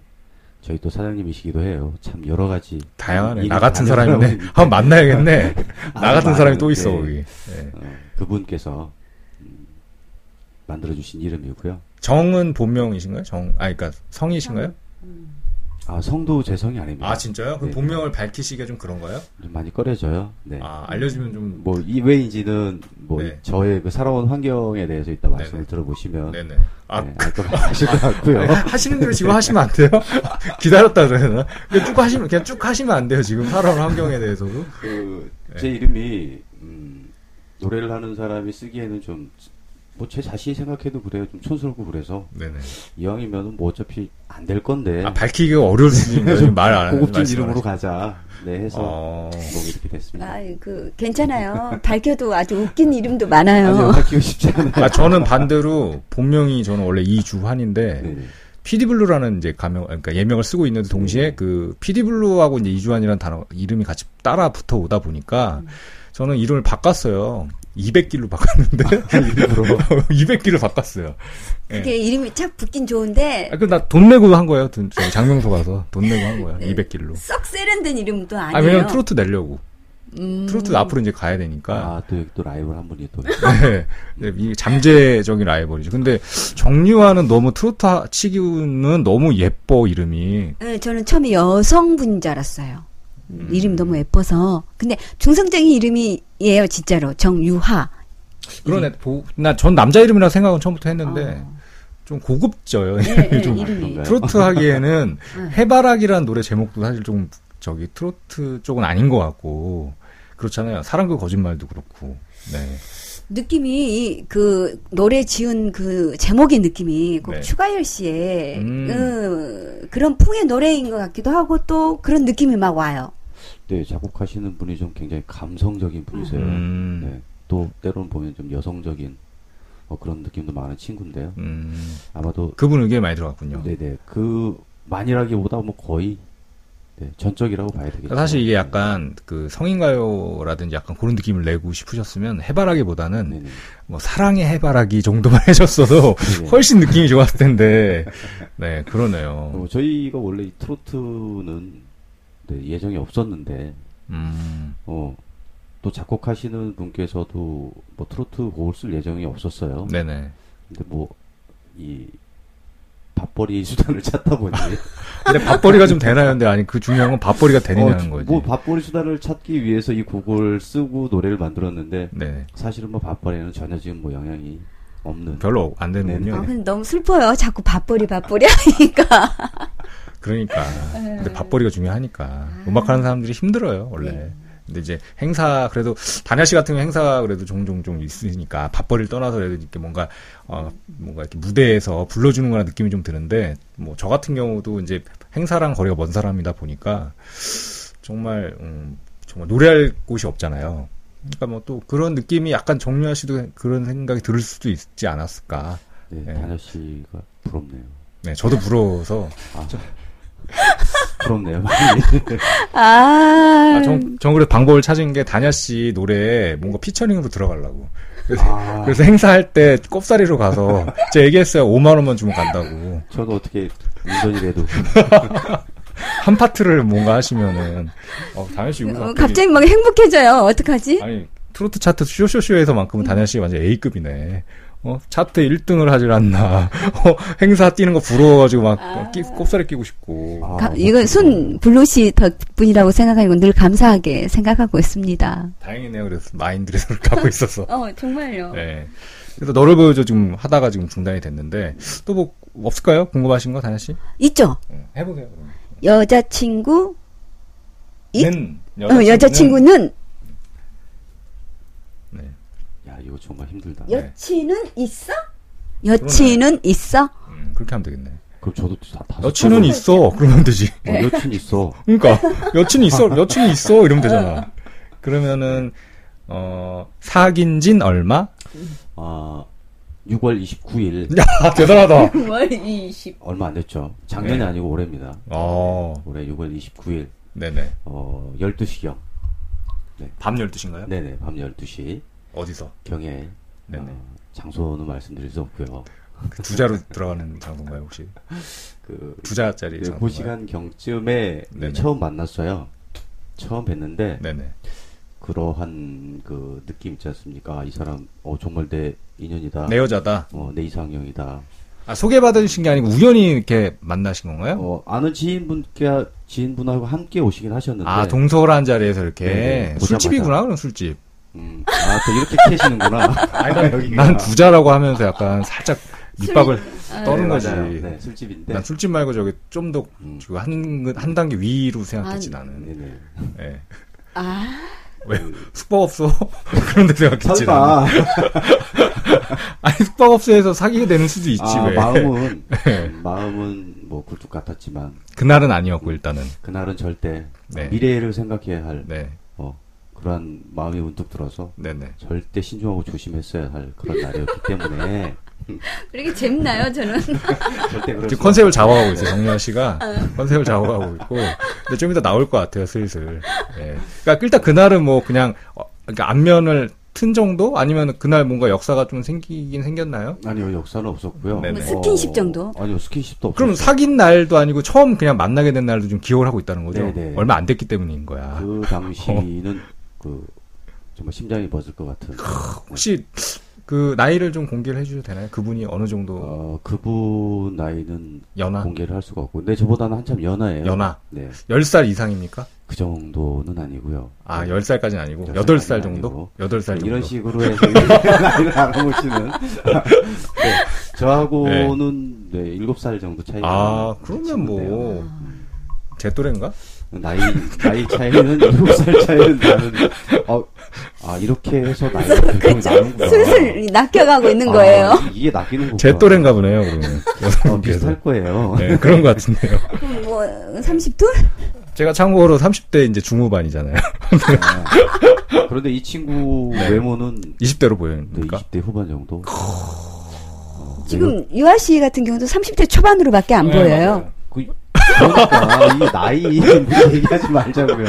저희 또 사장님이시기도 해요. 참 여러 가지 다양하네. 일이 나 같은. 사람이 한번 만나야겠네. *laughs* 나 아주 같은 사람이 또. 있어 거기. 네. 어, 그분께서 음, 만들어주신 이름이고요. 정은 본명이신가요? 정, 아, 그러니까 성이신가요? 아 성도 제 성이 아닙니다. 아 진짜요? 그럼 네. 본명을 밝히시기가 좀 그런가요? 좀 많이 꺼려져요. 네. 아 알려주면 좀. 뭐 이 왜인지는 뭐 네. 저의 그 살아온 환경에 대해서 이따 말씀을 네네. 들어보시면 네. 네네. 아 알것 하실 것 같고요. 아니, 하시는 대로 지금 하시면 안 돼요? *laughs* 기다렸다 그래야 되나? 그냥 쭉 하시면 그냥 쭉 하시면 안 돼요. 지금 살아온 환경에 대해서도. 그, 네. 제 이름이, 음, 노래를 하는 사람이 쓰기에는 좀, 뭐, 제 자신이 생각해도 그래요. 좀 촌스럽고 그래서. 네네. 이왕이면은 뭐 어차피 안 될 건데. 아 밝히기가 어려울 거예요. 지금 말안 하는 고급진 이름으로 가자. 네, 해서. 어. 뭐 이렇게 됐습니다. 아, 그 괜찮아요. 밝혀도 아주 웃긴 이름도 많아요. 아니요, 밝히고 *laughs* 싶지 않아요. 아 저는 반대로 본명이 저는 원래 이주환인데 네네. 피디블루라는 이제 가명, 그러니까 예명을 쓰고 있는데 동시에 그 피디블루하고 이제 이주환이라는 단어 이름이 같이 따라 붙어 오다 보니까 저는 이름을 바꿨어요. 200길로 바꿨는데 *laughs* 일부러 200길을 *laughs* 바꿨어요. 예. 그게 이름이 착 붙긴 좋은데 아, 그나 돈 내고 한 거예요. 돈, 장명소 가서 돈 내고 한 거예요. 200길로. 썩 세련된 이름도 아, 아니에요. 왜냐면 트로트 내려고. 음. 트로트 앞으로 이제 가야 되니까. 아, 또 여기 또 라이벌 한 분이 또. *laughs* 네. 네, 이게 잠재적인 라이벌이죠. 근데 정유화는 너무 트로트 치기는 너무 예뻐 이름이. 네, 저는 처음에 여성분인 줄 알았어요. 음. 이름이 너무 예뻐서. 근데 중성적인 이름이에요, 진짜로. 정유하. 그러네. 나 전 남자 이름이라 생각은 처음부터 했는데 어. 좀 고급져요. *laughs* 네, 네, 좀 이름이. 그런가요? 트로트 하기에는 *laughs* 네. 해바라기라는 노래 제목도 사실 좀 저기 트로트 쪽은 아닌 것 같고 그렇잖아요. 사랑 그 거짓말도 그렇고. 네. 느낌이 이- 그 노래 지은 그 제목의 느낌이 꼭 네. 추가열 씨의 음. 그, 그런 풍의 노래인 것 같기도 하고 또 그런 느낌이 막 와요. 네, 작곡하시는 분이 좀 굉장히 감성적인 분이세요. 음. 네. 또 때로는 보면 좀 여성적인 어, 그런 느낌도 많은 친구인데요. 음. 아마도 그분 의견이 많이 들어갔군요. 네네 그 많이라기보다 뭐 거의 네, 전적이라고 봐야 되겠죠. 그러니까 사실 이게 약간 그 성인가요라든지 약간 그런 느낌을 내고 싶으셨으면 해바라기보다는 네네. 뭐 사랑의 해바라기 정도만 *laughs* 해줬어도 네. 훨씬 느낌이 좋았을 텐데 네 그러네요. 어, 저희가 원래 이 트로트는 네, 예정이 없었는데 음, 어, 또 작곡하시는 분께서도 뭐 트로트 곡을 쓸 예정이 없었어요. 네네. 근데 뭐 이 밥벌이 수단을 찾다 보니 *laughs* 근데 밥벌이가 좀 되나요? 근데 아니 그 중요한 건 밥벌이가 되느냐는 어, 거지. 뭐 밥벌이 수단을 찾기 위해서 이 곡을 쓰고 노래를 만들었는데 네, 사실은 뭐 밥벌이는 전혀 지금 뭐 영향이 없는 별로 안 아, 되는군요. 근데 너무 슬퍼요. 자꾸 밥벌이 밥벌이 하니까. *laughs* 그러니까. 네. 근데 밥벌이가 중요하니까. 음악하는 사람들이 힘들어요, 원래. 네. 근데 이제 행사, 그래도, 다냐 씨 같은 경우 행사 그래도 종종 좀 있으니까, 밥벌이를 떠나서 그래도 이렇게 뭔가, 어, 뭔가 이렇게 무대에서 불러주는 거나 느낌이 좀 드는데, 뭐, 저 같은 경우도 이제 행사랑 거리가 먼 사람이다 보니까, 정말, 음, 정말 노래할 곳이 없잖아요. 그러니까 뭐 또 그런 느낌이 약간 정유아 씨도 그런 생각이 들을 수도 있지 않았을까. 네, 네. 다녀 씨가 부럽네요. 네, 저도 부러워서. 아, *laughs* 부럽네요. *laughs* 아, 아, 전, 전 그래서 방법을 찾은 게 다냐 씨 노래에 뭔가 피처링으로 들어가려고. 그래서, 아, 그래서 행사할 때 꼽사리로 가서 제가 얘기했어요. 5만 원만 주면 간다고. 저도 어떻게 운전이라도 *laughs* 한 파트를 뭔가 하시면은 어, 다냐 씨 이거 어, 갑자기 막 행복해져요. 어떡하지? 아니 트로트 차트 쇼쇼쇼에서만큼은 다냐 씨가 완전 A급이네. 어, 차트 1등을 하질 않나. *laughs* 어, 행사 뛰는 거 부러워가지고 막 끼, 꼽사리 끼고 싶고. 아, 가- 뭐 이건 순 블루 씨 덕분이라고 생각하고 늘 감사하게 생각하고 있습니다. 다행이네요. 그래서 마인드를 *laughs* 갖고 있어서. 어, 정말요. 네. 그래서 너를 보여줘 지금 하다가 지금 중단이 됐는데 또 뭐 없을까요? 궁금하신 거 다현 씨? 있죠? 네, 해보세요. 그럼. 여자친구, 이- 는 어, 여자친구는 네. 야, 이거 정말 힘들다. 여친은 있어? 여친은 있어? 음, 그렇게 하면 되겠네. 그럼 저도 다, 다 여친은 있어. 그러면 되지. 어, 여친 있어. *laughs* 그러니까 여친이 있어. 여친이 있어. 이러면 되잖아. 그러면은 어 사귄 진 얼마? 아, 6월 29일 *laughs* 야 대단하다. *laughs* 월 20. 얼마 안 됐죠. 작년이 네. 아니고 올해입니다. 어 올해 6월 29일 네네. 어 12시경. 밤 12시인가요? 네네. 밤 12시 어디서? 경에 네네. 어, 장소는 말씀드릴 수 없고요. 그 두자로 들어가는 장소인가요 혹시? 그 두자짜리 네, 장소인가요? 그 시간 경쯤에 네네. 처음 만났어요. 처음 뵀는데 네네. 그러한 그 느낌 있지 않습니까? 아, 이 사람 어 정말 내 인연이다. 내 여자다. 어, 내 이상형이다. 아 소개받으신 게 아니고 우연히 이렇게 만나신 건가요? 어, 아는 지인분께 지인분하고 함께 오시긴 하셨는데 아 동서울한 자리에서 이렇게 네네. 술집이구나 그럼 술집. 음, 아, 또 이렇게 캐시는구나. *laughs* 아니 난, 난 두자라고 하면서 약간 살짝 밑밥을 떠는 거지. 맞아요. 네, 술집인데. 난 술집 말고 저기 좀더 음. 한, 한 단계 위로 생각했지 아, 나는. 네네. 예. 아, 왜 숙박업소 *laughs* 그런 데 생각했지 나는. 설마. *laughs* 아니 숙박업소에서 사귀게 되는 수도 있지 아, 왜. 마음은 네. 마음은 뭐 굴뚝 같았지만 그날은 아니었고 일단은. 그날은 절대 네. 미래를 생각해야 할 네. 어, 그러한 마음이 문득 들어서 네네. 절대 신중하고 조심했어야 할 그런 날이었기 때문에 *laughs* 그렇게 재밌나요, 저는? *laughs* 지금 컨셉을. 잡아가고 있어요 정유아 씨가 어. 컨셉을 잡아가고 있고 근데 좀 이따 나올 것 같아요 슬슬. 예. 그러니까 일단 그날은 뭐 그냥 어, 그러니까 안면을 튼 정도 아니면 그날 뭔가 역사가 좀 생기긴 생겼나요? 아니요 역사는 없었고요. 네네. 뭐 스킨십 정도? 아니요 스킨십도 없었어요. 그럼 사귄 날도 아니고 처음 그냥 만나게 된 날도 좀 기억을 하고 있다는 거죠. 네네. 얼마 안 됐기 때문인 거야. 그 당시는 *laughs* 그 정말 심장이 멎을 것 같은. 혹시 그 나이를 좀 공개를 해주셔도 되나요? 그분이 어느 정도 어, 그분 나이는 연하? 공개를 할 수가 없고, 근데 저보다는 한참 연하예요. 연하? 네, 10살 이상입니까? 그 정도는 아니고요. 아, 네. 10살까지는 아니고 열 8살 살까지는 정도? 아니고. 8살 정도. 이런 식으로 해서 *laughs* 나이를 알아보시는. *laughs* 네, 저하고는 네, 7살 정도 차이가. 아, 그러면 친구인데요. 뭐제 또래인가? 나이, 나이 차이는 7살 차이는 나는, 어, 아, 이렇게 해서 나이가 결정이 나는구나. 슬슬 낚여가고 있는 거예요. 아, 이게 낚이는 거구나. 제 또래인가 보네요, 그러면. 어. 비슷할 거예요. *laughs* 네, 그런 것 같은데요. 뭐, 30둘? 제가 참고로 30대 이제 중후반이잖아요. 아, 그런데 이 친구 네. 외모는 20대로 네, 보이니까. 20대 후반 정도. 어, 지금 유아 씨 같은 경우도 30대 초반으로밖에 안 네, 보여요. 맞아요. 그, 그러니까 이 나이 얘기하지 말자고요.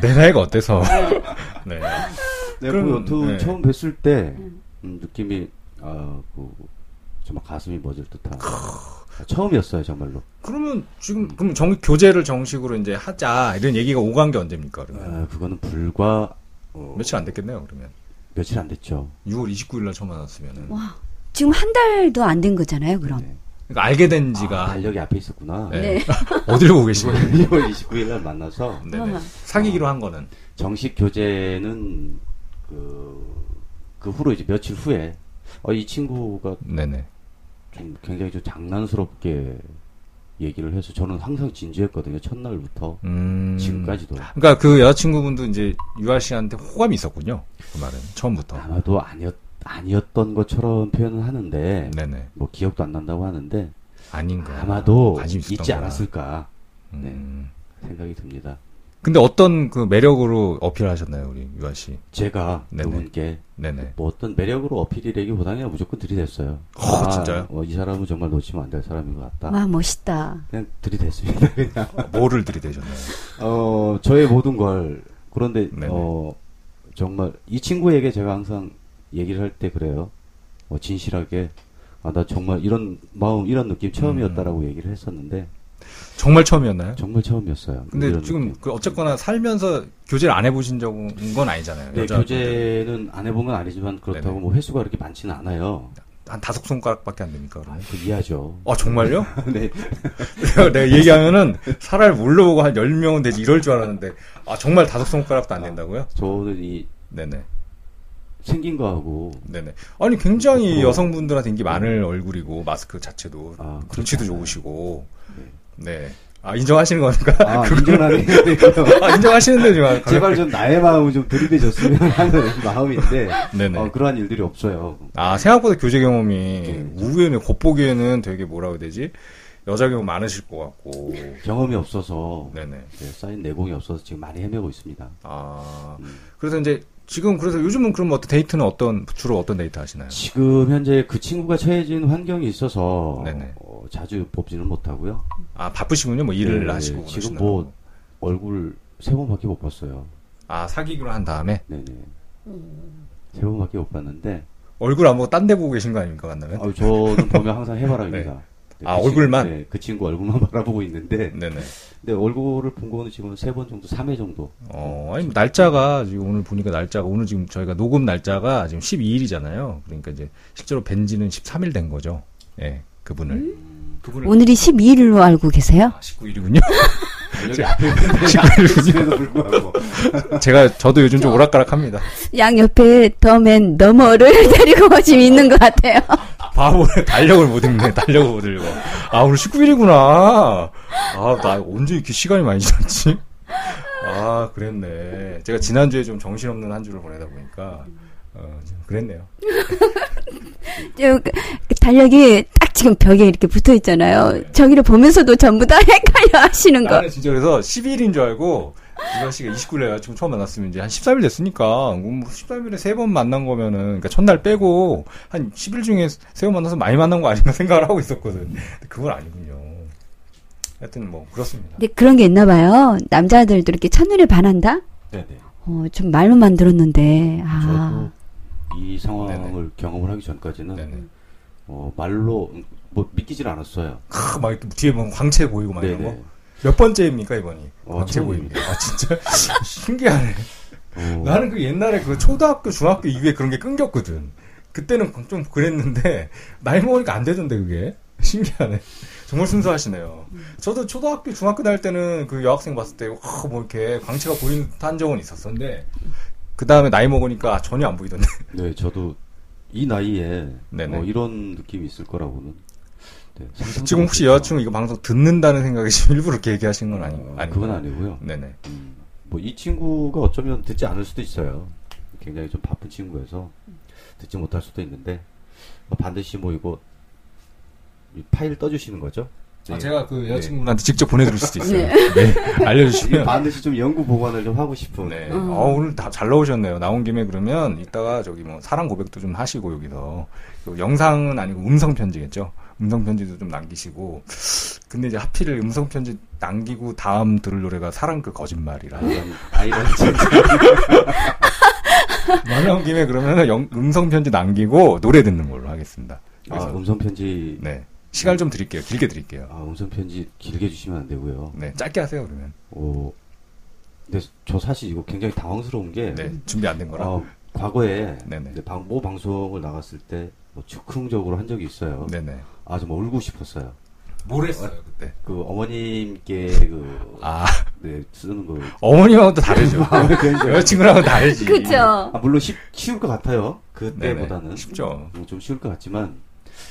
내 나이가 어때서. *laughs* 네. 네, 그럼, 그 여튼 네. 처음 뵀을 때 음, 느낌이 아, 그 정말 가슴이 멎을 듯한 아, 처음이었어요 정말로. 그러면 지금, 그럼 정, 교제를 정식으로 이제 하자. 이런 얘기가 오간 게 언제입니까, 그러면? 아, 그거는 불과 어, 며칠 안 됐겠네요, 그러면. 며칠 안 됐죠. 6월 29일 날 처음 만났으면은. 와, 지금 한 달도 안 된 거잖아요, 그럼. 네. 그러니까 알게 된 아, 지가. 달력이 앞에 있었구나. 네. 네. 어딜 보고 계시나요? 2월 29일 날 만나서 네네. 어. 사귀기로 한 거는. 정식 교제는 그, 그 후로 이제 며칠 후에 어, 이 친구가 네네. 좀 굉장히 좀 장난스럽게 얘기를 해서 저는 항상 진지했거든요. 첫날부터 음. 지금까지도 그러니까 그 여자친구분도 이제 유아 씨한테 호감이 있었군요. 그 말은. 처음부터. 아마도 아니었 아니었던 것처럼 표현을 하는데 네네. 뭐 기억도 안 난다고 하는데 아닌 거야. 아마도 있지. 않았을까 음. 생각이 듭니다. 근데 어떤 그 매력으로 어필하셨나요, 우리 유아 씨? 제가 네네. 그분께 네네. 뭐 어떤 매력으로 어필이라기보다는 무조건 들이댔어요. 어, 진짜요? 어, 이 사람은 정말 놓치면 안 될 사람인 것 같다. 와, 멋있다. 그냥 들이댔습니다. 그냥. *laughs* 뭐를 들이대셨나요? 어, 저의 모든 걸 그런데 네네. 어 정말 이 친구에게 제가 항상 얘기를 할 때 그래요. 어, 진실하게 아 나 정말 이런 마음 이런 느낌 처음이었다라고 얘기를 했었는데 정말 처음이었나요? 정말 처음이었어요. 근데 지금. 그 어쨌거나 살면서 교제를 안 해보신 적은 건 아니잖아요. 네, 교제는 안 해본 건 아니지만 그렇다고 네네. 뭐 횟수가 그렇게 많지는 않아요. 한 다섯 손가락밖에 안 됩니까? 아, 그러면? 그 이해하죠. 아 정말요? *laughs* 네. *laughs* 내가, 얘기하면은 사람을 몰라보고 한 10명은 되지 이럴 줄 알았는데 아 정말 다섯 손가락도 안 된다고요? 저는 이 네네 생긴 거하고 네네 아니 굉장히 어. 여성분들한테 인기 많을 얼굴이고 마스크 자체도 아, 눈치도 그렇지 좋으시고 네. 아 인정하시는 겁니까? 아, 인정하네요. 아, 인정하시는데 지금 제발 좀 나의 마음을 좀 들이대줬으면 *laughs* 하는 마음인데 네네. 어, 그러한 일들이 없어요. 아 생각보다 교제 경험이 네. 우에는 겉보기에는 되게 뭐라고 해야 되지 여자 경험 많으실 것 같고 경험이 없어서 네네 네, 쌓인 내공이 없어서 지금 많이 헤매고 있습니다. 아 음. 그래서 이제 지금 그래서 요즘은 그럼 어떤 데이트는 어떤 주로 어떤 데이트 하시나요? 지금 현재 그 친구가 처해진 환경이 있어서 네네. 어, 자주 뽑지는 못하고요. 아 바쁘시군요 뭐 일을 네, 하시고 지금 그러시나 뭐. 얼굴 세 번밖에 못 봤어요. 아 사귀기로 한 다음에 네네. 세 번밖에 못 봤는데 얼굴 안 보고 딴 데 보고 계신 거 아닙니까 만나면? 아, 저는 보면 항상 해바라기입니다. *laughs* 네, 아, 그 얼굴만? 친구, 네, 그 친구 얼굴만 *laughs* 바라보고 있는데 네네. 근데 얼굴을 본 거는 지금 세 번 정도, 3회 정도. 어, 아니, 뭐 날짜가, 지금 오늘 보니까 날짜가, 오늘 지금 저희가 녹음 날짜가 지금 12일이잖아요. 그러니까 이제 실제로 뵌 지는 13일 된 거죠. 예, 그분을. 그분을. 오늘이 12일로 알고 계세요? 아, 19일이군요. *laughs* 여기 앞에 *laughs* 있는데도 불구하고. 제가, 저도 요즘 좀 오락가락 합니다. 양 옆에 더맨 너머를 데리고 지금 있는 것 같아요. 바보네. 달력을 못 읽네. 달력을 못 읽어. 아, 오늘 19일이구나. 아, 나 언제 이렇게 시간이 많이 지났지? 아, 그랬네. 제가 지난주에 좀 정신없는 한 주를 보내다 보니까, 어, 좀 그랬네요. 저, 그, 그 달력이 딱 지금 벽에 이렇게 붙어 있잖아요. 저기를 보면서도 전부 다 *laughs* 헷갈려 하시는 거. 나는 진짜 그래서 12일인 줄 알고 이현 씨가 29일에 여자친구 처음 만났으면 이제 한 13일 됐으니까 음, 13일에 세 번 만난 거면은 그러니까 첫날 빼고 한 10일 중에 세 번 만나서 많이 만난 거 아닌가 *laughs* 생각을 하고 있었거든. 근데 그건 아니군요. 하여튼 뭐 그렇습니다. 근데 그런 게 있나 봐요. 남자들도 이렇게 첫눈에 반한다? 네네. 어, 좀 말로만 들었는데, 아. 저도 이 상황을 경험을 하기 전까지는 네네. 어, 말로 음, 뭐 믿기질 않았어요. 크, 막 이렇게 뒤에 보면 광채 보이고 막 이런 네네. 거. 몇 번째입니까 이번이? 어. 보입니다. 아 진짜 *laughs* 신기하네. 어, 나는 그 옛날에 그 초등학교, 중학교 이후에 그런 게 끊겼거든. 그때는 좀 그랬는데, 나이 먹으니까 안 되던데, 그게. 신기하네. 정말 순수하시네요. 저도 초등학교, 중학교 다닐 때는 그 여학생 봤을 때, 와, 뭐 이렇게 광채가 보이는 한 적은 있었었는데, 그 다음에 나이 먹으니까 전혀 안 보이던데. 네, 저도 이 나이에. 어, 이런 느낌이 있을 거라고는 네, 지금 혹시. 여자친구 이거 방송 듣는다는 생각이 지금 *laughs* 일부러 이렇게 얘기하시는 건 아니, 어, 아니 그건 아니고요. 네네. 음, 뭐이 친구가 어쩌면 듣지 않을 수도 있어요. 굉장히 좀 바쁜 친구여서 듣지 못할 수도 있는데 뭐 반드시 뭐 이거 이 파일 떠주시는 거죠? 아, 네. 제가 그 네. 여자친구분한테 직접 보내드릴 수도 있어요. 네. *laughs* 이게 알려주시면. 반드시 좀 연구 보관을 좀 하고 싶은. 네. 음. 어, 오늘 다 잘 나오셨네요. 나온 김에 그러면 이따가 저기 뭐 사랑 고백도 좀 하시고 여기서 그 영상은 아니고 음성 편지겠죠. 음성 편지도 좀 남기시고. 근데 이제 하필 음성 편지 남기고 다음 들을 노래가 사랑 그 거짓말이라. 아이러니 말 나온 김에 그러면은 영- 음성 편지 남기고 노래 듣는 걸로 하겠습니다. 아, 그래서 음성 편지. 네 시간 좀 드릴게요. 길게 드릴게요. 아, 음성 편지 길게 주시면 안 되고요. 네 짧게 하세요 그러면. 어, 근데 저 사실 이거 굉장히 당황스러운 게 네 준비 안 된 거라. 어, 과거에 네네. 방, 모 방송을 나갔을 때 뭐 즉흥적으로 한 적이 있어요. 네네. 아, 좀 울고 싶었어요. 뭘 했어요 그때? 그 어머님께 그 아 네, 쓰는 거. 어머님하고는 또 다르죠. *laughs* 그죠? 여자친구랑은 다르지. 그죠? 아, 물론 쉽, 쉬울 것 같아요. 그때보다는 네네, 쉽죠. 음, 좀 쉬울 것 같지만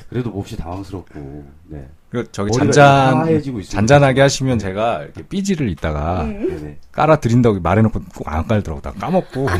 그래도 몹시 당황스럽고. 네. 그 저기 잔잔. 잔잔하게 하시면 제가 이렇게 삐지를 이따가 네네. 깔아 드린다고 말해놓고 꼭 안 깔더라고. 나 까먹고. *laughs*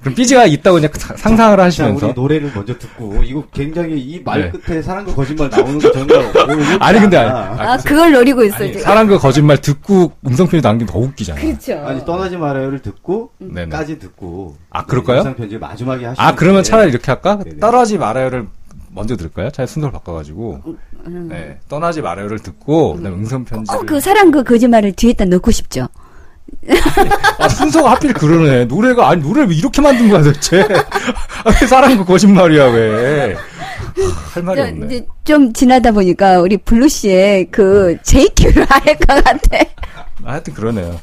그럼 삐지가 있다고 그냥 사- 상상을 자, 하시면서. 우리 노래를 먼저 듣고 이거 굉장히 이말 네. 끝에 사랑과 거짓말 나오는 거 정말 *laughs* 아니, 근데. 아니, 아, 그걸 노리고 있어, 아니, 지금. 사랑 그 거짓말 듣고 음성편지 남기면 더 웃기잖아. 그렇죠. 아니 떠나지 말아요를 듣고 네네. 까지 듣고 아, 그럴까요? 영상 편지 마지막에 하시면 아 그러면 차라리 이렇게 할까? 네네. 떠나지 말아요를 먼저 들을까요? 차라리 순서를 바꿔가지고. 음. 네. 떠나지 말아요를 듣고 그다음에 음성편지를. 꼭그 사랑 그 거짓말을 뒤에다 넣고 싶죠. 아, 순서가 하필 그러네. 노래가, 아니, 노래를 왜 이렇게 만든 거야, 도대체. 아, 왜 사랑 그 거짓말이야, 왜. 할 말이 저, 없네. 이제 좀 지나다 보니까 우리 블루 씨의 그 JQ를 알 *laughs* 것 같아. 아, 하여튼 그러네요.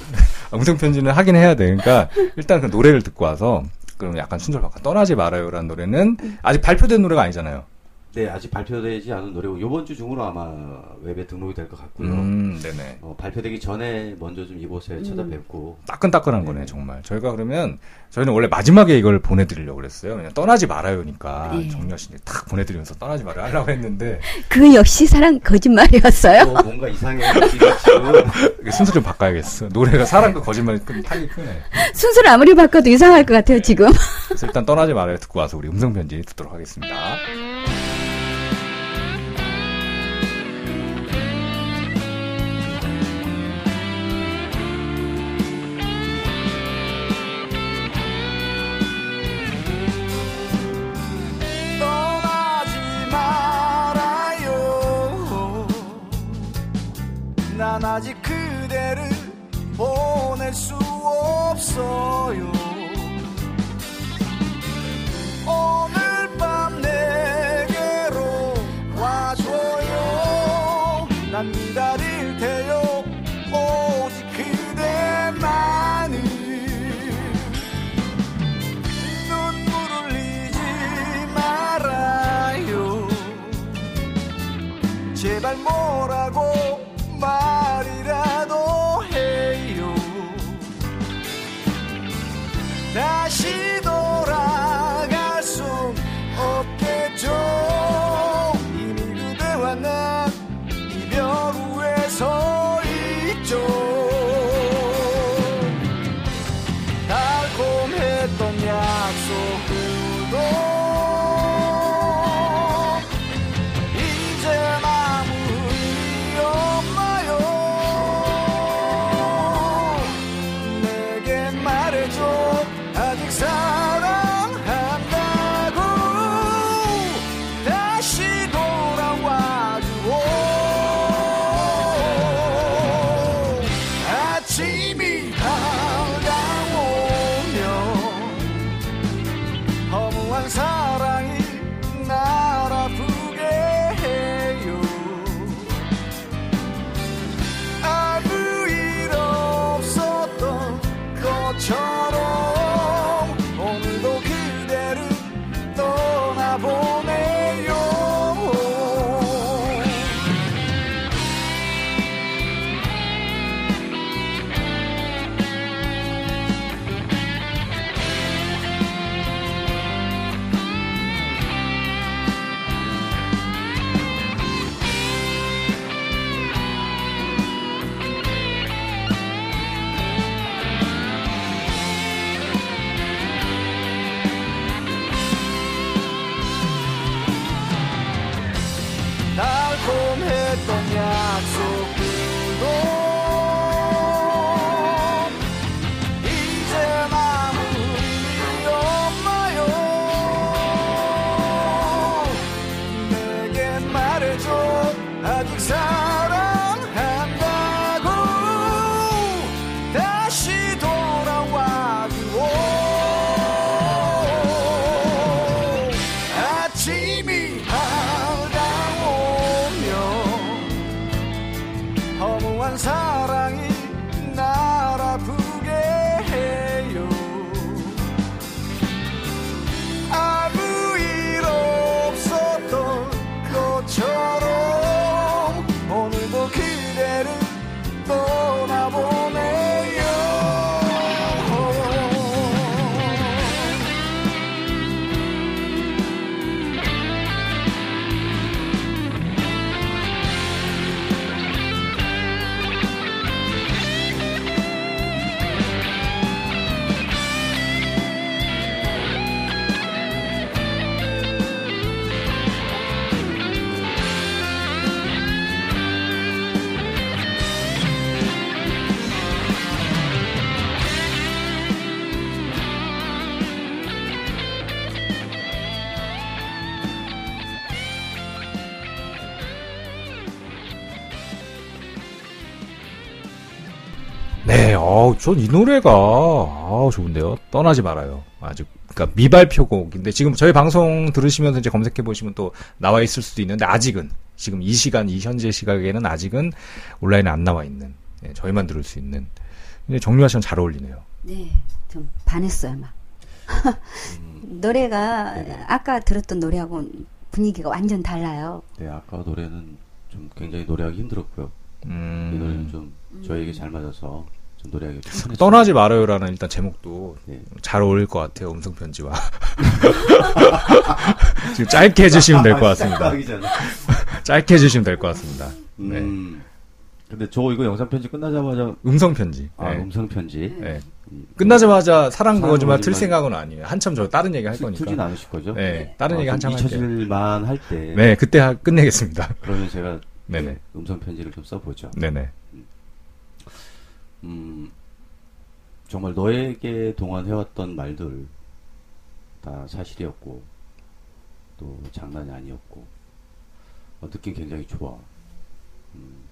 음성 편지는 하긴 해야 돼. 그러니까 일단 그 노래를 듣고 와서 그럼 약간 순서를 바꿔. 떠나지 말아요라는 노래는 아직 발표된 노래가 아니잖아요. 네, 아직 발표되지 않은 노래고 이번 주 중으로 아마 웹에 등록이 될 것 같고요. 음, 네네. 어, 발표되기 전에 먼저 좀 이곳에 음. 찾아뵙고 따끈따끈한 거네 정말. 저희가 그러면 저희는 원래 마지막에 이걸 보내드리려고 그랬어요. 그냥 떠나지 말아요니까 네. 정렬 씨딱 보내드리면서 떠나지 말아요 하려고 했는데 그 역시 사랑 거짓말이었어요. 또 뭔가 이상해 순서 좀 바꿔야겠어. 노래가 사랑과 거짓말이 큰 판이 크네. 순서를 아무리 바꿔도 이상할 것 같아요, 지금. 그래서 일단 떠나지 말아요 듣고 와서 우리 음성 편지 듣도록 하겠습니다. 아직 그대를 보낼 수 없어요. 오늘 밤 내게로 와줘요. 난 기다릴 테요. 오직 그대만을. 눈물 흘리지 말아요. 제발 뭐라고 다시 전 이 노래가, 아우, 좋은데요. 떠나지 말아요. 아주, 그니까 미발표곡인데, 지금 저희 방송 들으시면서 이제 검색해 보시면 또 나와 있을 수도 있는데, 아직은, 지금 이 시간, 이 현재 시각에는 아직은 온라인에 안 나와 있는, 예, 저희만 들을 수 있는. 근데 정유아 씨랑 잘 어울리네요. 네, 좀 반했어요, 막. *laughs* 노래가 네네. 아까 들었던 노래하고 분위기가 완전 달라요. 네, 아까 노래는 좀 굉장히 노래하기 힘들었고요. 음. 이 노래는 좀 저에게 잘 맞아서 좀 노래하기 좀 편했어요. 떠나지 말아요라는 일단 제목도 네. 잘 어울릴 것 같아요. 음성 편지와. *laughs* 지금 짧게 해주시면 될 것 같습니다. *laughs* 짧게 해주시면 될 것 같습니다. 네. 음. 근데 저 이거 영상 편지 끝나자마자 음성 편지. 아, 네. 음성 편지 네. 끝나자마자 사랑 그거지만 틀 생각은 아니에요. 한참 저 다른 얘기 할 틀- 틀진 거니까. 않으실 거죠? 네, 다른 아, 얘기 한참 할게요. 잊혀질만 할 때. 네, 그때 하- 끝내겠습니다. 그러면 제가 *laughs* 네네. 네, 음성 편지를 좀 써보죠. 네네. 음, 정말 너에게 동안 해왔던 말들 다 사실이었고 또 장난이 아니었고 어, 느낌 굉장히 좋아. 음,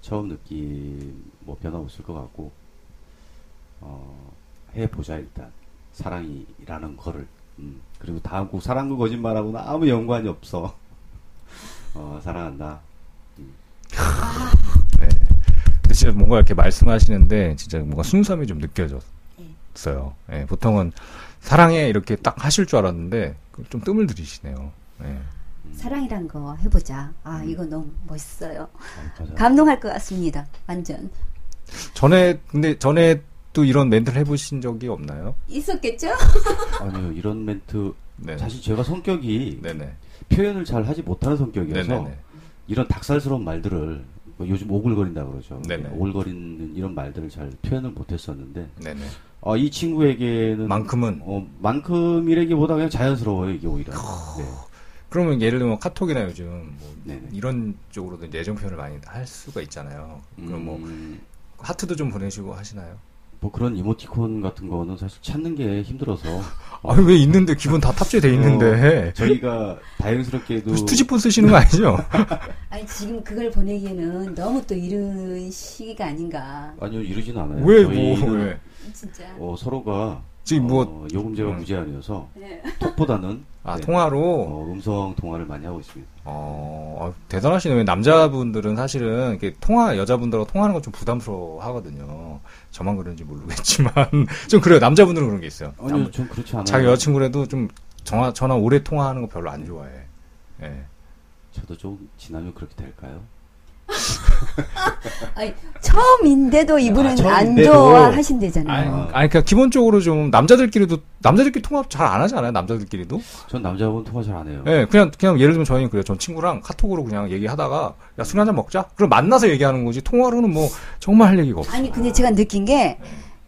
처음 느낌 뭐 변화 없을 것 같고 어, 해보자 일단 사랑이라는 거를 음, 그리고 다음 곡 사랑과 거짓말하고는 아무 연관이 없어. *laughs* 어, 사랑한다. 네. *laughs* 진짜 뭔가 이렇게 말씀하시는데 진짜 뭔가 순수함이 좀 느껴졌어요. 예, 보통은 사랑해 이렇게 딱 하실 줄 알았는데 좀 뜸을 들이시네요. 예. 사랑이란 거 해보자. 아, 이거 너무 멋있어요. 감동할 것 같습니다. 완전. 전에 근데 전에 또 이런 멘트를 해보신 적이 없나요? 있었겠죠? *laughs* 아니요 이런 멘트 네. 사실 제가 성격이 네네. 표현을 잘 하지 못하는 성격이어서 네네네. 이런 닭살스러운 말들을 뭐 요즘 오글거린다 그러죠. 네네. 오글거리는 이런 말들을 잘 표현을 못했었는데 네네. 어, 이 친구에게는 만큼은 어, 만큼이라기보다 그냥 자연스러워요 이게 오히려. 네. 그러면 예를 들면 카톡이나 요즘 뭐 네네. 이런 쪽으로도 애정 표현을 많이 할 수가 있잖아요. 그럼 뭐 음, 하트도 좀 보내시고 하시나요? 뭐 그런 이모티콘 같은 거는 사실 찾는 게 힘들어서 *laughs* 아니 왜 있는데 기본 다 탑재돼 있는데 저희가 다행스럽게도 투지폰 쓰시는 거 아니죠? *laughs* 아니, 지금 그걸 보내기에는 너무 또 이른 시기가 아닌가. 아니요 이러진 않아요. 왜뭐 저희는 왜? 진짜. 어, 서로가 지금 뭐 어, 요금제가 음. 무제한이어서 네. 톡보다는 아, 네, 통화로 어, 음성 통화를 많이 하고 있습니다. 어, 어, 대단하시네요. 왜 남자분들은 사실은 이렇게 통화 여자분들하고 통화하는 건 좀 부담스러워 하거든요. 저만 그런지 모르겠지만 *laughs* 좀 그래요. 남자분들은 그런 게 있어요. 아니요, 전 그렇지 않아요. 자기 여자친구라도 좀 전화 전화 오래 통화하는 거 별로 안 좋아해. 예. 저도 좀 지나면 그렇게 될까요? *laughs* 아니, 처음인데도 이분은 아, 안. 좋아하신대잖아요. 아니, 아니, 그러니까 기본적으로 좀 남자들끼리도 남자들끼리 통화 잘안 하지 않아요? 남자들끼리도? 전 남자분 통화 잘 안 해요. 예, 그냥 그냥 예를 들면 저희는 그래요. 전 친구랑 카톡으로 그냥 얘기하다가 야 술 한잔 먹자. 그럼 만나서 얘기하는 거지. 통화로는 뭐 정말 할 얘기가 없어. 아니 근데 제가 느낀 게